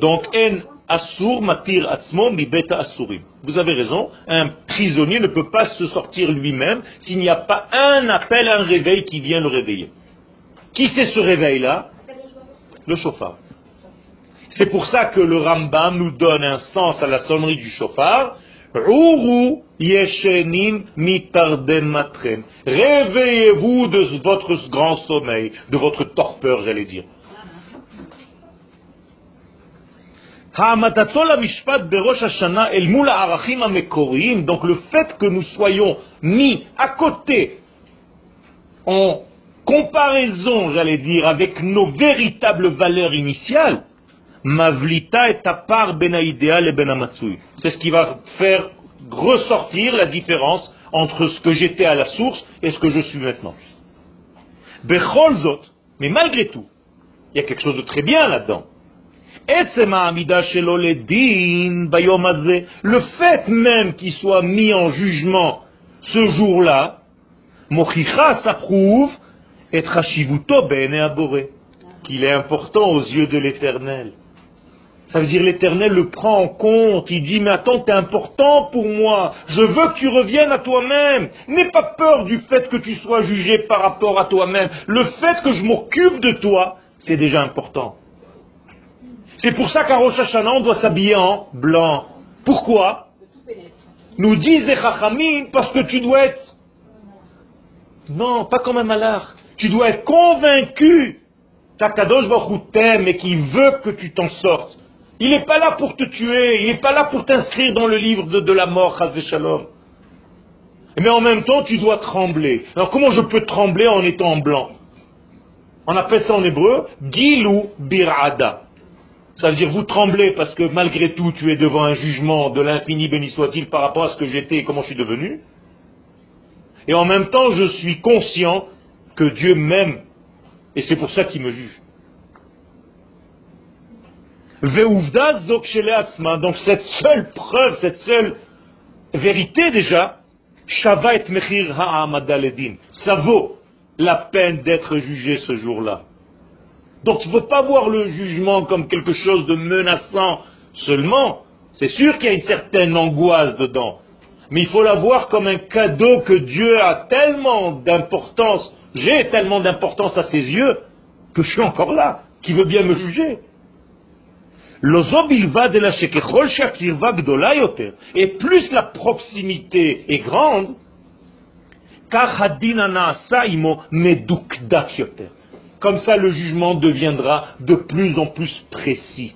Donc, en asur matir atzmo mi beta asurim. Vous avez raison, un prisonnier ne peut pas se sortir lui-même s'il n'y a pas un appel, un réveil qui vient le réveiller. Qui c'est ce réveil-là? Le chauffard. C'est pour ça que le Rambam nous donne un sens à la sonnerie du chauffard. Réveillez-vous de votre grand sommeil, de votre torpeur, j'allais dire. Donc le fait que nous soyons mis à côté, en comparaison, j'allais dire, avec nos véritables valeurs initiales, Mavlita à part Benaïdéal et Benamatsui. C'est ce qui va faire ressortir la différence entre ce que j'étais à la source et ce que je suis maintenant. Becholzot, mais malgré tout, il y a quelque chose de très bien là-dedans. Le fait même qu'il soit mis en jugement ce jour-là, Mochicha s'approuve et qu'il est important aux yeux de l'éternel. Ça veut dire l'éternel le prend en compte. Il dit, mais attends, es important pour moi. Je veux que tu reviennes à toi-même. N'aie pas peur du fait que tu sois jugé par rapport à toi-même. Le fait que je m'occupe de toi, c'est déjà important. C'est pour ça qu'à Rosh doit s'habiller en blanc. Pourquoi? Nous disent les Chachamim, parce que tu dois être... Non, pas comme un malard. Tu dois être convaincu qu'Akadosh Baruch t'aime et qu'il veut que tu t'en sortes. Il n'est pas là pour te tuer, il n'est pas là pour t'inscrire dans le livre de, la mort, Shalom. Mais en même temps, tu dois trembler. Alors comment je peux trembler en étant blanc? On appelle ça en hébreu Gilou Birada. Ça veut dire vous tremblez parce que malgré tout, tu es devant un jugement de l'infini, béni soit-il, par rapport à ce que j'étais et comment je suis devenu. Et en même temps, je suis conscient que Dieu m'aime. Et c'est pour ça qu'il me juge. Donc cette seule preuve, cette seule vérité déjà, Ça vaut la peine d'être jugé ce jour-là. Donc il ne faut pas voir le jugement comme quelque chose de menaçant seulement. C'est sûr qu'il y a une certaine angoisse dedans. Mais il faut la voir comme un cadeau que Dieu a tellement d'importance, j'ai tellement d'importance à ses yeux, que je suis encore là, qui veut bien me juger? Et plus la proximité est grande, comme ça le jugement deviendra de plus en plus précis.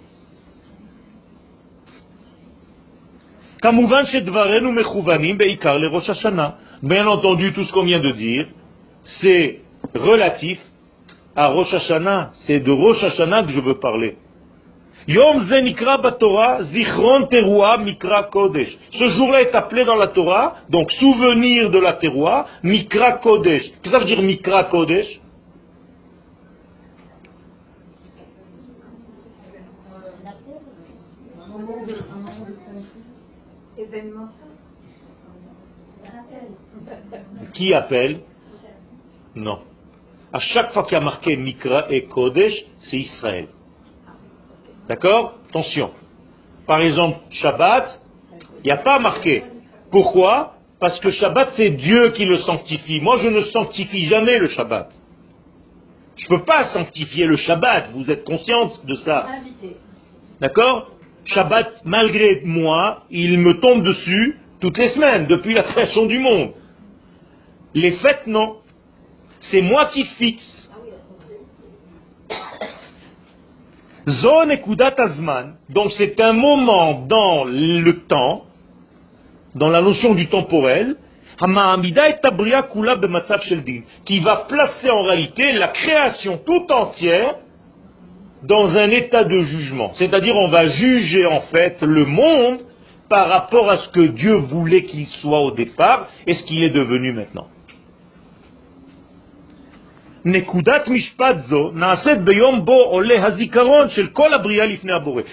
Bien entendu, tout ce qu'on vient de dire, c'est relatif à Rosh Hashanah. C'est de Rosh Hashanah que je veux parler. Yom Zichron Teruah Mikra Kodesh. Ce jour-là est appelé dans la Torah, donc souvenir de la Teruah, Mikra Kodesh. Qu'est-ce que ça veut dire Mikra Kodesh? Qui appelle? Non. À chaque fois qu'il y a marqué Mikra et Kodesh, c'est Israël. D'accord? Attention. Par exemple, Shabbat, il n'y a pas marqué. Pourquoi? Parce que Shabbat, c'est Dieu qui le sanctifie. Moi, je ne sanctifie jamais le Shabbat. Je ne peux pas sanctifier le Shabbat. Vous êtes consciente de ça? D'accord? Shabbat, malgré moi, il me tombe dessus toutes les semaines, depuis la création du monde. Les fêtes, non. C'est moi qui fixe. Zone et Azman, donc c'est un moment dans le temps, dans la notion du temporel, qui va placer en réalité la création tout entière dans un état de jugement. C'est-à-dire on va juger en fait le monde par rapport à ce que Dieu voulait qu'il soit au départ et ce qu'il est devenu maintenant.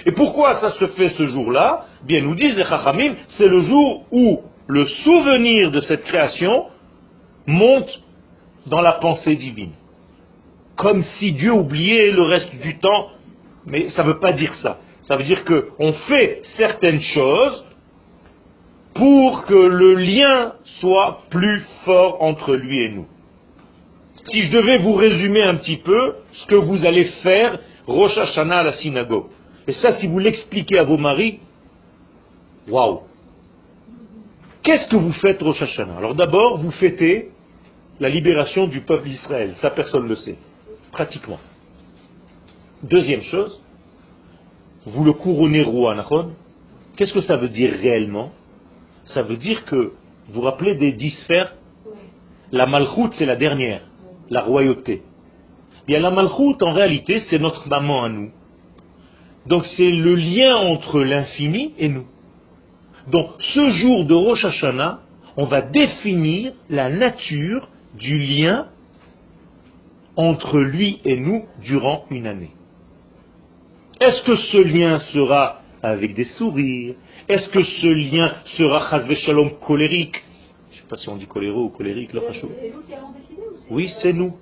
Et pourquoi ça se fait ce jour-là? Bien, nous disent les Chachamim, c'est le jour où le souvenir de cette création monte dans la pensée divine. Comme si Dieu oubliait le reste du temps, mais ça ne veut pas dire ça. Ça veut dire qu'on fait certaines choses pour que le lien soit plus fort entre lui et nous. Si je devais vous résumer un petit peu ce que vous allez faire Rosh Hashanah à la synagogue, et ça si vous l'expliquez à vos maris, waouh Qu'est-ce que vous faites Rosh Hashanah? Alors d'abord, vous fêtez la libération du peuple d'Israël. Ça, personne ne le sait. Pratiquement. Deuxième chose, vous le couronnez roi. Qu'est-ce que ça veut dire réellement? Ça veut dire que, vous vous rappelez des dix sphères? La malchoute, c'est la dernière, la royauté. Bien, la malchoute, en réalité, c'est notre maman à nous. Donc c'est le lien entre l'infini et nous. Donc, ce jour de Rosh Hashanah, on va définir la nature du lien entre lui et nous durant une année. Est-ce que ce lien sera avec des sourires? Est-ce que ce lien sera chazve shalom colérique pas si on dit coléreux ou colérique, le Oui, c'est nous.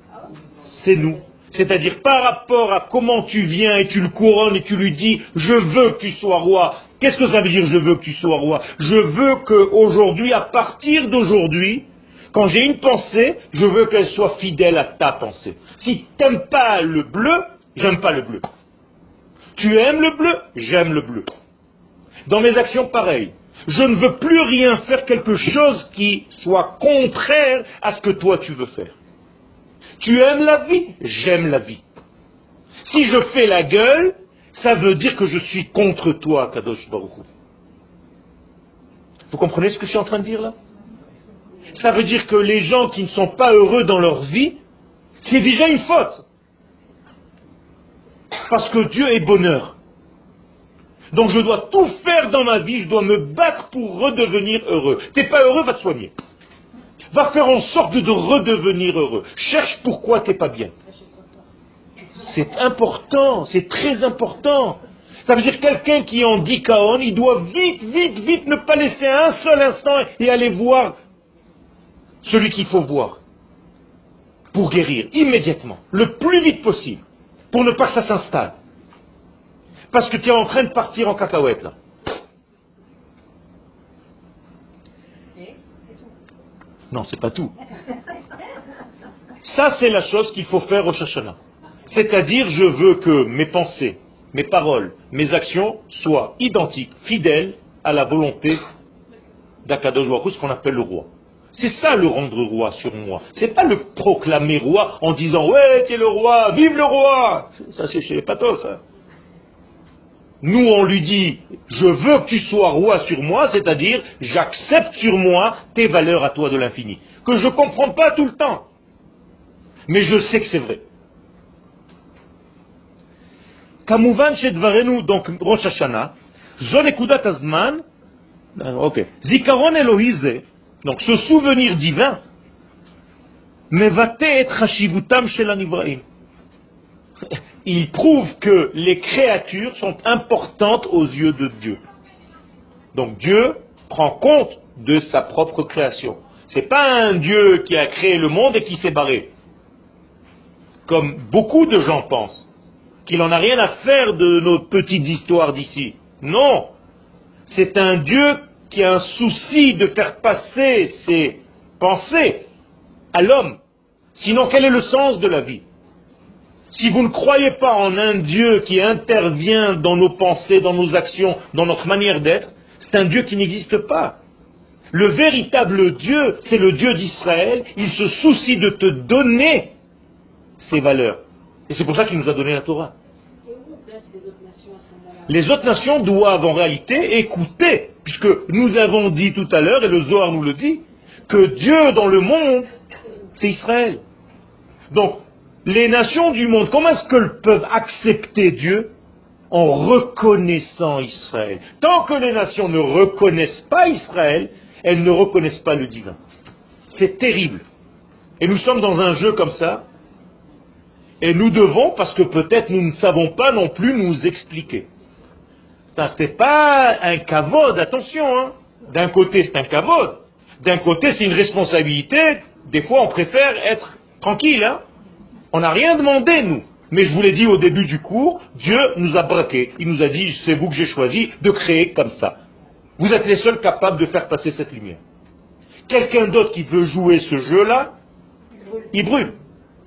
C'est nous. C'est-à-dire par rapport à comment tu viens et tu le couronnes et tu lui dis je veux que tu sois roi. Qu'est-ce que ça veut dire je veux que tu sois roi? Je veux qu'aujourd'hui, à partir d'aujourd'hui, quand j'ai une pensée, je veux qu'elle soit fidèle à ta pensée. Si tu n'aimes pas le bleu, j'aime pas le bleu. Tu aimes le bleu, j'aime le bleu. Dans mes actions, pareil. Je ne veux plus rien faire quelque chose qui soit contraire à ce que toi tu veux faire. Tu aimes la vie J'aime la vie. Si je fais la gueule, ça veut dire que je suis contre toi, Kadosh Baruch Vous comprenez ce que je suis en train de dire là? Ça veut dire que les gens qui ne sont pas heureux dans leur vie, c'est déjà une faute. Parce que Dieu est bonheur. Donc je dois tout faire dans ma vie, je dois me battre pour redevenir heureux. T'es pas heureux, va te soigner va faire en sorte de redevenir heureux. Cherche pourquoi tu n'es pas bien. C'est important, c'est très important. Ça veut dire quelqu'un qui en dit kaon, il doit vite, vite, vite ne pas laisser un seul instant et aller voir celui qu'il faut voir pour guérir immédiatement, le plus vite possible, pour ne pas que ça s'installe. Parce que tu es en train de partir en cacahuète là. Non, c'est pas tout. Ça, c'est la chose qu'il faut faire au Shashana. C'est-à-dire, je veux que mes pensées, mes paroles, mes actions soient identiques, fidèles à la volonté d'Akadosh ce qu'on appelle le roi. C'est ça le rendre roi sur moi. C'est pas le proclamer roi en disant ouais, tu es le roi, vive le roi. Ça c'est chez les pathos. ça. Nous, on lui dit, je veux que tu sois roi sur moi, c'est-à-dire, j'accepte sur moi tes valeurs à toi de l'infini, que je ne comprends pas tout le temps. Mais je sais que c'est vrai. Shedvarenu, donc Rosh Hashanah, Zonekudat Azman, euh, ok, Zikaron Elohize, donc ce souvenir divin, Mevate et Chashivutam Shelan il prouve que les créatures sont importantes aux yeux de Dieu. Donc Dieu prend compte de sa propre création. Ce n'est pas un Dieu qui a créé le monde et qui s'est barré. Comme beaucoup de gens pensent, qu'il n'en a rien à faire de nos petites histoires d'ici. Non, c'est un Dieu qui a un souci de faire passer ses pensées à l'homme. Sinon, quel est le sens de la vie? Si vous ne croyez pas en un Dieu qui intervient dans nos pensées, dans nos actions, dans notre manière d'être, c'est un Dieu qui n'existe pas. Le véritable Dieu, c'est le Dieu d'Israël. Il se soucie de te donner ses valeurs. Et c'est pour ça qu'il nous a donné la Torah. Les autres nations doivent en réalité écouter, puisque nous avons dit tout à l'heure, et le Zohar nous le dit, que Dieu dans le monde, c'est Israël. Donc, les nations du monde, comment est-ce qu'elles peuvent accepter Dieu en reconnaissant Israël? Tant que les nations ne reconnaissent pas Israël, elles ne reconnaissent pas le divin. C'est terrible. Et nous sommes dans un jeu comme ça, et nous devons, parce que peut-être nous ne savons pas non plus nous expliquer. Ce n'est pas un cavode, attention. Hein. D'un côté, c'est un cavode. D'un côté, c'est une responsabilité. Des fois, on préfère être tranquille. Hein. On n'a rien demandé, nous. Mais je vous l'ai dit au début du cours, Dieu nous a braqué. Il nous a dit, c'est vous que j'ai choisi de créer comme ça. Vous êtes les seuls capables de faire passer cette lumière. Quelqu'un d'autre qui veut jouer ce jeu-là, il brûle.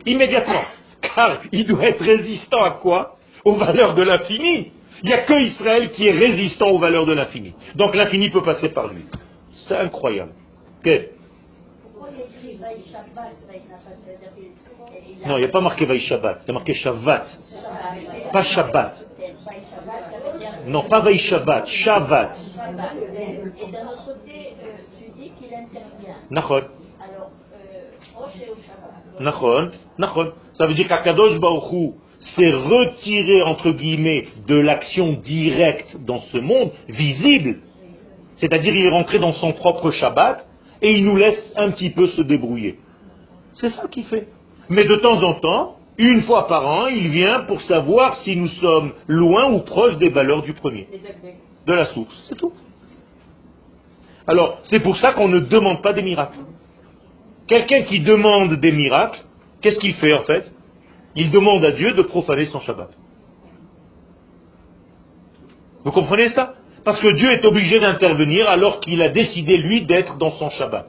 Immédiatement. Car il doit être résistant à quoi? Aux valeurs de l'infini. Il n'y a que Israël qui est résistant aux valeurs de l'infini. Donc l'infini peut passer par lui. C'est incroyable. Non, il n'y a pas marqué Vaïshabbat, c'est marqué Shabbat. Pas Shabbat. Non, pas Vaïshabbat, Shabbat. Et d'un autre côté, tu dis qu'il intervient. Alors, Nachon, Nachon. Ça veut dire qu'Akadosh Baruchou s'est retiré, entre guillemets, de l'action directe dans ce monde, visible. C'est-à-dire, il est rentré dans son propre Shabbat et il nous laisse un petit peu se débrouiller. C'est ça qu'il fait. Mais de temps en temps, une fois par an, il vient pour savoir si nous sommes loin ou proches des valeurs du premier, de la source. C'est tout. Alors, c'est pour ça qu'on ne demande pas des miracles. Quelqu'un qui demande des miracles, qu'est-ce qu'il fait en fait? Il demande à Dieu de profaner son Shabbat. Vous comprenez ça? Parce que Dieu est obligé d'intervenir alors qu'il a décidé, lui, d'être dans son Shabbat.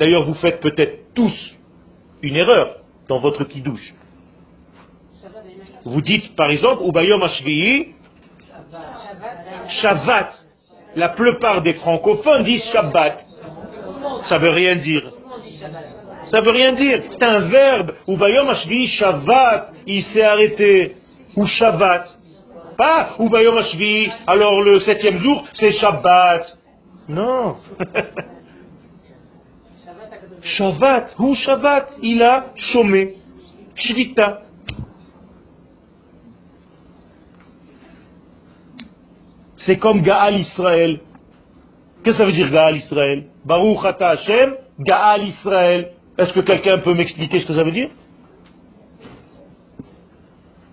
D'ailleurs, vous faites peut-être tous une erreur dans votre kidouche. Vous dites, par exemple, Ubayom Ashvi'i, Shabbat. La plupart des francophones disent Shabbat. Ça veut rien dire. Ça veut rien dire. C'est un verbe. Ubayom Ashvi'i, Shabbat. Il s'est arrêté. Ou Shabbat. Pas Ubayom Ashvi'i. Alors le septième jour, c'est Shabbat. Non. Shabbat, ou Shabbat, il a chômé. Shvita. C'est comme Gaal Israël. Qu'est-ce que ça veut dire Gaal Israël? Baruch Ata Hashem, Gaal Israël. Est-ce que quelqu'un peut m'expliquer ce que ça veut dire?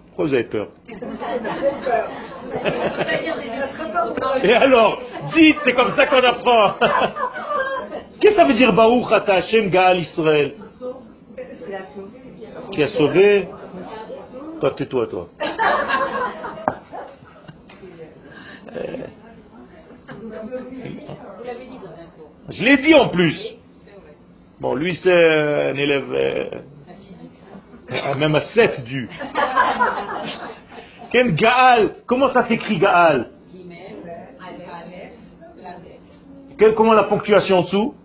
Pourquoi vous avez peur? Et alors, dites, c'est comme ça qu'on apprend. Qu'est-ce que ça veut dire Baruch Ata Hashem Gaal Israël? Qui a sauvé? Toi, tais-toi, toi. Je l'ai dit en plus. Bon, lui, c'est un élève, euh, même à 7 du. Quel Gaal? Comment ça s'écrit Gaal? Comment la ponctuation en dessous?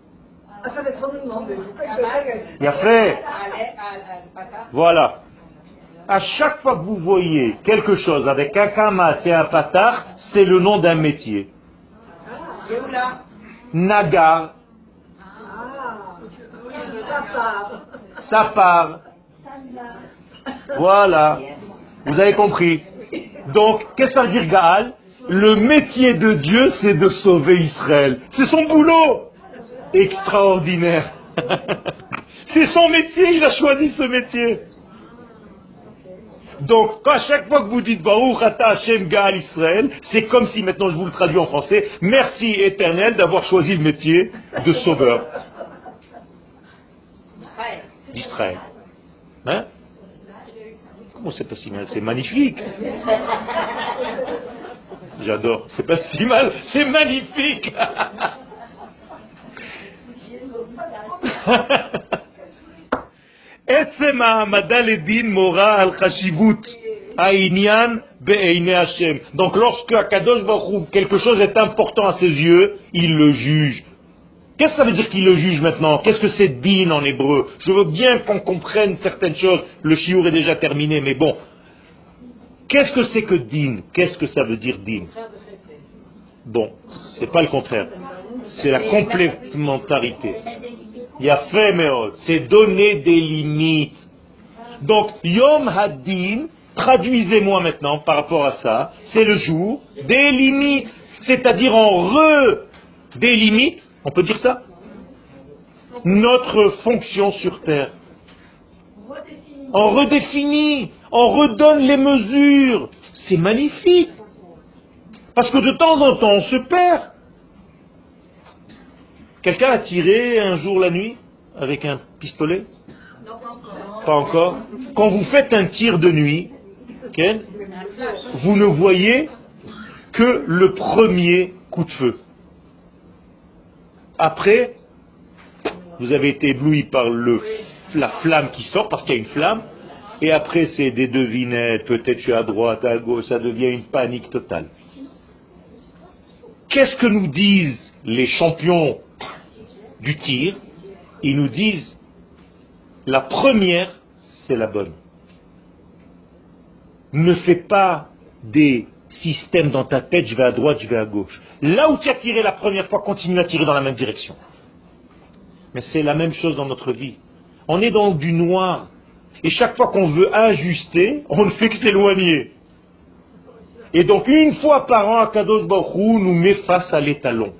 Voilà. À chaque fois que vous voyez quelque chose avec un kamat et un patar, c'est le nom d'un métier. Nagar. Ça part. Voilà. Vous avez compris. Donc, qu'est-ce que ça veut dire Gaal? Le métier de Dieu, c'est de sauver Israël. C'est son boulot. Extraordinaire. c'est son métier, il a choisi ce métier. Donc, à chaque fois que vous dites Baruch Ata Hashem Gaal Israël, c'est comme si, maintenant je vous le traduis en français, merci éternel d'avoir choisi le métier de sauveur d'Israël. Hein? Comment c'est pas si mal? C'est magnifique. J'adore. C'est pas si mal, c'est magnifique. Donc lorsque Akadosh Baruch quelque chose est important à ses yeux, il le juge. Qu'est-ce que ça veut dire qu'il le juge maintenant? Qu'est-ce que c'est din en hébreu? Je veux bien qu'on comprenne certaines choses. Le chiour est déjà terminé, mais bon. Qu'est-ce que c'est que din? Qu'est-ce que ça veut dire din? Bon, c'est pas le contraire. C'est la complémentarité. Il a fait, c'est donner des limites. Donc, Yom Hadin, traduisez-moi maintenant par rapport à ça, c'est le jour des limites. C'est-à-dire en re on peut dire ça? Notre fonction sur Terre. On redéfinit, on redonne les mesures. C'est magnifique. Parce que de temps en temps, on se perd. Quelqu'un a tiré un jour la nuit avec un pistolet Pas encore. Quand vous faites un tir de nuit, vous ne voyez que le premier coup de feu. Après, vous avez été ébloui par la flamme qui sort, parce qu'il y a une flamme, et après c'est des devinettes, peut-être je suis à droite, à gauche, ça devient une panique totale. Qu'est-ce que nous disent les champions du tir, ils nous disent la première, c'est la bonne. Ne fais pas des systèmes dans ta tête, je vais à droite, je vais à gauche. Là où tu as tiré la première fois, continue à tirer dans la même direction. Mais c'est la même chose dans notre vie. On est dans du noir. Et chaque fois qu'on veut ajuster, on ne fait que s'éloigner. Et donc une fois par an, Akadosh Baruch nous met face à l'étalon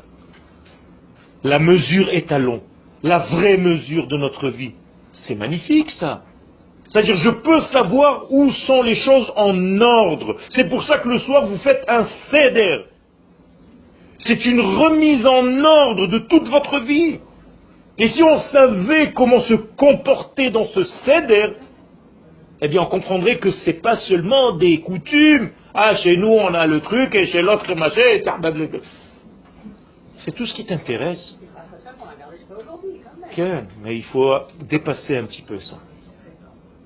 la mesure étalon, la vraie mesure de notre vie. C'est magnifique ça. C'est-à-dire, je peux savoir où sont les choses en ordre. C'est pour ça que le soir, vous faites un céder. C'est une remise en ordre de toute votre vie. Et si on savait comment se comporter dans ce céder, eh bien, on comprendrait que ce n'est pas seulement des coutumes. Ah, chez nous, on a le truc, et chez l'autre, machin, c'est tout ce qui t'intéresse. Mais il faut dépasser un petit peu ça.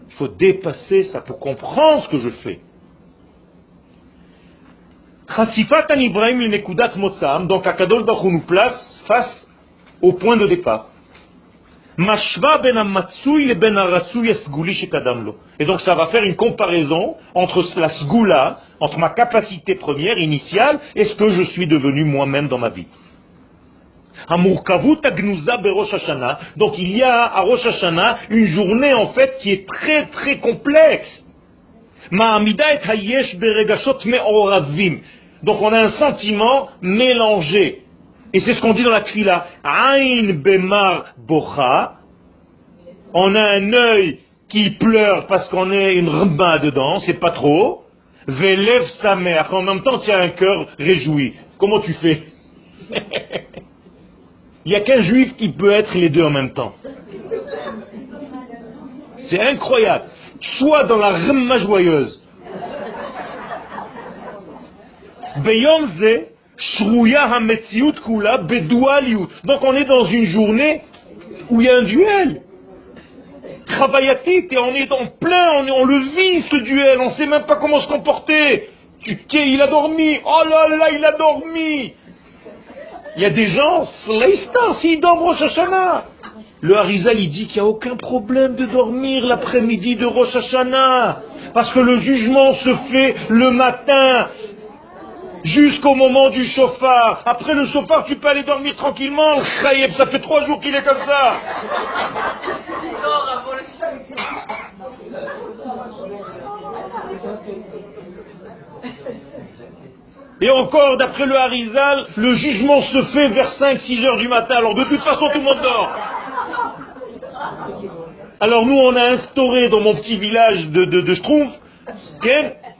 Il faut dépasser ça pour comprendre ce que je fais. Donc Akadosh Baruch nous place face au point de départ. Ben Et donc ça va faire une comparaison entre la sgoula, entre ma capacité première, initiale, et ce que je suis devenu moi-même dans ma vie. Donc il y a à Rosh Hashanah une journée en fait qui est très très complexe. Donc on a un sentiment mélangé. Et c'est ce qu'on dit dans la trila. Ain bemar bocha. On a un œil qui pleure parce qu'on est une rba dedans, c'est pas trop. Velev sa mère. En même temps, tu as un cœur réjoui. Comment tu fais? Il n'y a qu'un juif qui peut être les deux en même temps. C'est incroyable. Soit dans la remma joyeuse. Donc on est dans une journée où il y a un duel. Travaillatique, et on est en plein, on, on, le vit ce duel, on ne sait même pas comment se comporter. Tu, il a dormi, oh là là, il a dormi. Il y a des gens, s'ils dorment Rosh Hashanah. Le Harizal, il dit qu'il n'y a aucun problème de dormir l'après-midi de Rosh Hashanah. Parce que le jugement se fait le matin jusqu'au moment du chauffard. Après le chauffard, tu peux aller dormir tranquillement. Ça fait trois jours qu'il est comme ça. Et encore, d'après le Harizal, le jugement se fait vers 5-6 heures du matin. Alors de toute façon, tout le monde dort. Alors nous, on a instauré dans mon petit village de, de,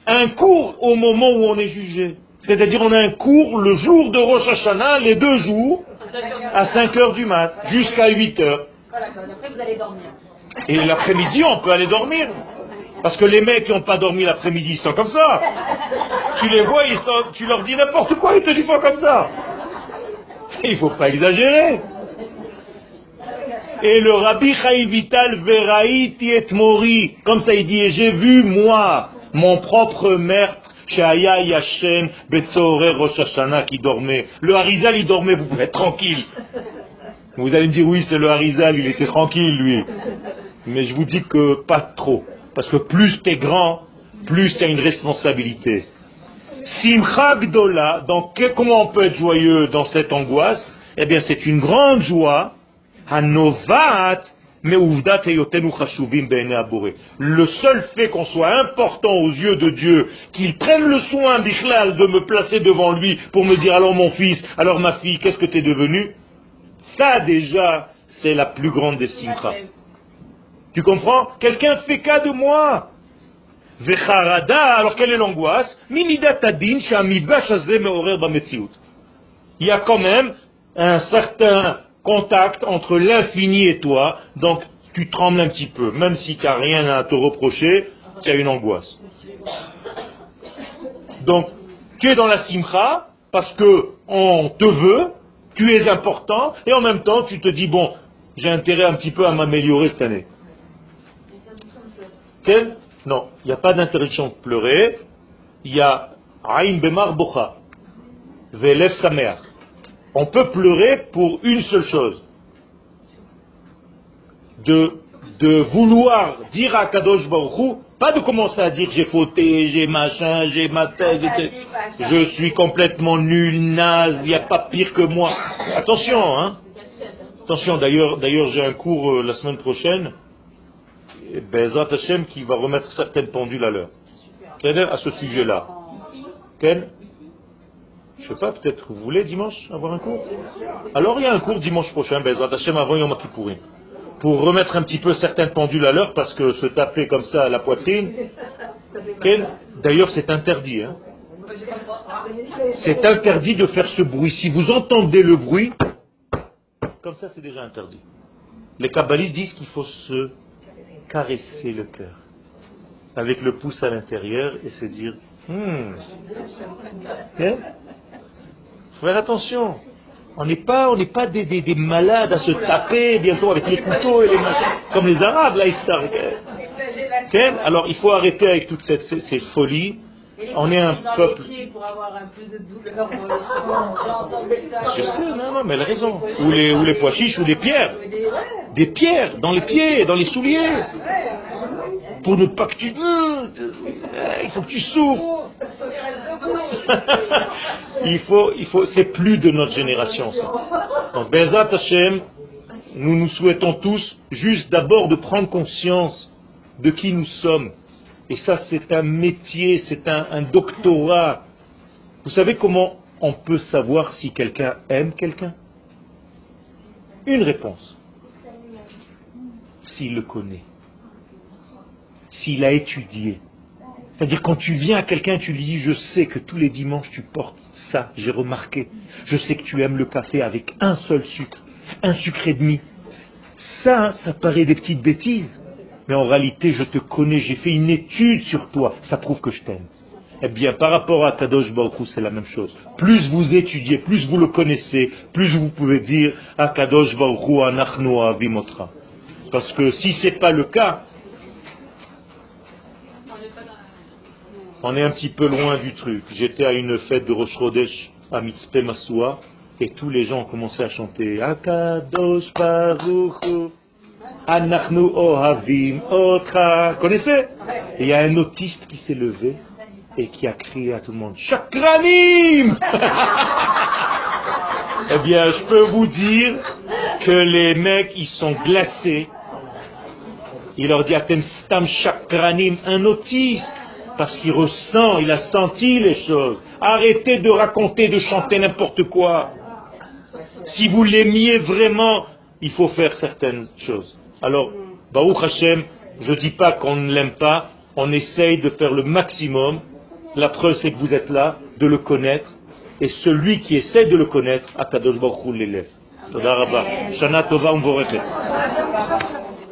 un cours au moment où on est jugé. C'est-à-dire on a un cours le jour de Rosh Hashanah, les deux jours, à 5 heures du mat, jusqu'à 8 heures. Et l'après-midi, on peut aller dormir. Parce que les mecs qui n'ont pas dormi l'après-midi, ils sont comme ça. Tu les vois, ils sont, tu leur dis n'importe quoi, ils te disent comme ça. Il ne faut pas exagérer. Et le Rabbi Chaim Vital Veraïti et Mori, comme ça il dit, j'ai vu moi, mon propre maître, Shaya Yashem Betzore Rosh Hashanah qui dormait. Le Harizal il dormait, vous pouvez être tranquille. Vous allez me dire oui c'est le Harizal, il était tranquille lui. Mais je vous dis que pas trop. Parce que plus tu es grand, plus tu as une responsabilité. Simcha Gdola, comment on peut être joyeux dans cette angoisse? Eh bien c'est une grande joie. Hanovat le seul fait qu'on soit important aux yeux de Dieu, qu'il prenne le soin d'Ichlal de me placer devant lui pour me dire alors mon fils, alors ma fille, qu'est-ce que tu es devenu? Ça déjà, c'est la plus grande des simchas. Tu comprends? Quelqu'un fait cas de moi. alors quelle est l'angoisse? Il y a quand même un certain contact entre l'infini et toi, donc tu trembles un petit peu. Même si tu n'as rien à te reprocher, tu as une angoisse. Donc, tu es dans la simcha parce que on te veut, tu es important, et en même temps, tu te dis, bon, j'ai intérêt un petit peu à m'améliorer cette année. Non, il n'y a pas d'interdiction de pleurer. Il y a Aïn Bemar Bocha. Velev Samer. On peut pleurer pour une seule chose. De, de vouloir dire à Kadosh Baruch pas de commencer à dire j'ai fauté, j'ai machin, j'ai ma tête, je suis complètement nul, naze, il n'y a pas pire que moi. Attention, hein. Attention, d'ailleurs, d'ailleurs j'ai un cours euh, la semaine prochaine, Bezat Hashem qui va remettre certaines pendules à l'heure. À ce sujet-là. Ken je sais pas, peut-être vous voulez dimanche avoir un cours Alors il y a un cours dimanche prochain, Bezrat Hashem avant Yom Kippourim. Pour remettre un petit peu certaines pendules à l'heure, parce que se taper comme ça à la poitrine, d'ailleurs c'est interdit. Hein. C'est interdit de faire ce bruit. Si vous entendez le bruit, comme ça c'est déjà interdit. Les kabbalistes disent qu'il faut se caresser le cœur avec le pouce à l'intérieur et se dire hmm. Faire attention. On n'est pas, on n'est pas des, des, malades à se taper bientôt avec les couteaux et les comme les Arabes, là, ils Alors, il faut arrêter avec toutes ces, ces, folies. On est un peuple. Je sais, non, non, mais elle a raison. Ou les, ou les pois chiches ou des pierres. Des pierres dans les pieds, dans les souliers. Pour ne pas que tu. Il faut que tu souffres. il faut, il faut, c'est plus de notre génération, ça. Donc, Bezat Hashem, nous nous souhaitons tous juste d'abord de prendre conscience de qui nous sommes. Et ça, c'est un métier, c'est un, doctorat. Vous savez comment on peut savoir si quelqu'un aime quelqu'un? Une réponse. S'il le connaît. S'il a étudié c'est-à-dire quand tu viens à quelqu'un, tu lui dis, je sais que tous les dimanches tu portes ça, j'ai remarqué. Je sais que tu aimes le café avec un seul sucre, un sucre et demi. Ça, ça paraît des petites bêtises. Mais en réalité, je te connais, j'ai fait une étude sur toi. Ça prouve que je t'aime. Eh bien, par rapport à Kadosh Baruch c'est la même chose. Plus vous étudiez, plus vous le connaissez, plus vous pouvez dire à Kadosh Baruch Anachnu Avimotra. Parce que si ce n'est pas le cas, on est un petit peu loin du truc. J'étais à une fête de Rosh Chodesh à Mitzpe Masua et tous les gens ont commencé à chanter Akadosh Baruch Anachnu Ohavim Otra. Connaissez? Et il y a un autiste qui s'est levé et qui a crié à tout le monde Chakranim Eh bien, je peux vous dire que les mecs, ils sont glacés. Il leur dit Atem Stam Chakranim, un autiste parce qu'il ressent, il a senti les choses. Arrêtez de raconter, de chanter n'importe quoi. Si vous l'aimiez vraiment, il faut faire certaines choses. Alors, Baruch Hashem, je ne dis pas qu'on ne l'aime pas, On essaye de faire le maximum. La preuve, c'est que vous êtes là, de le connaître. Et celui qui essaie de le connaître, Akadosh Baruch Hu l'élève. Shana Tova.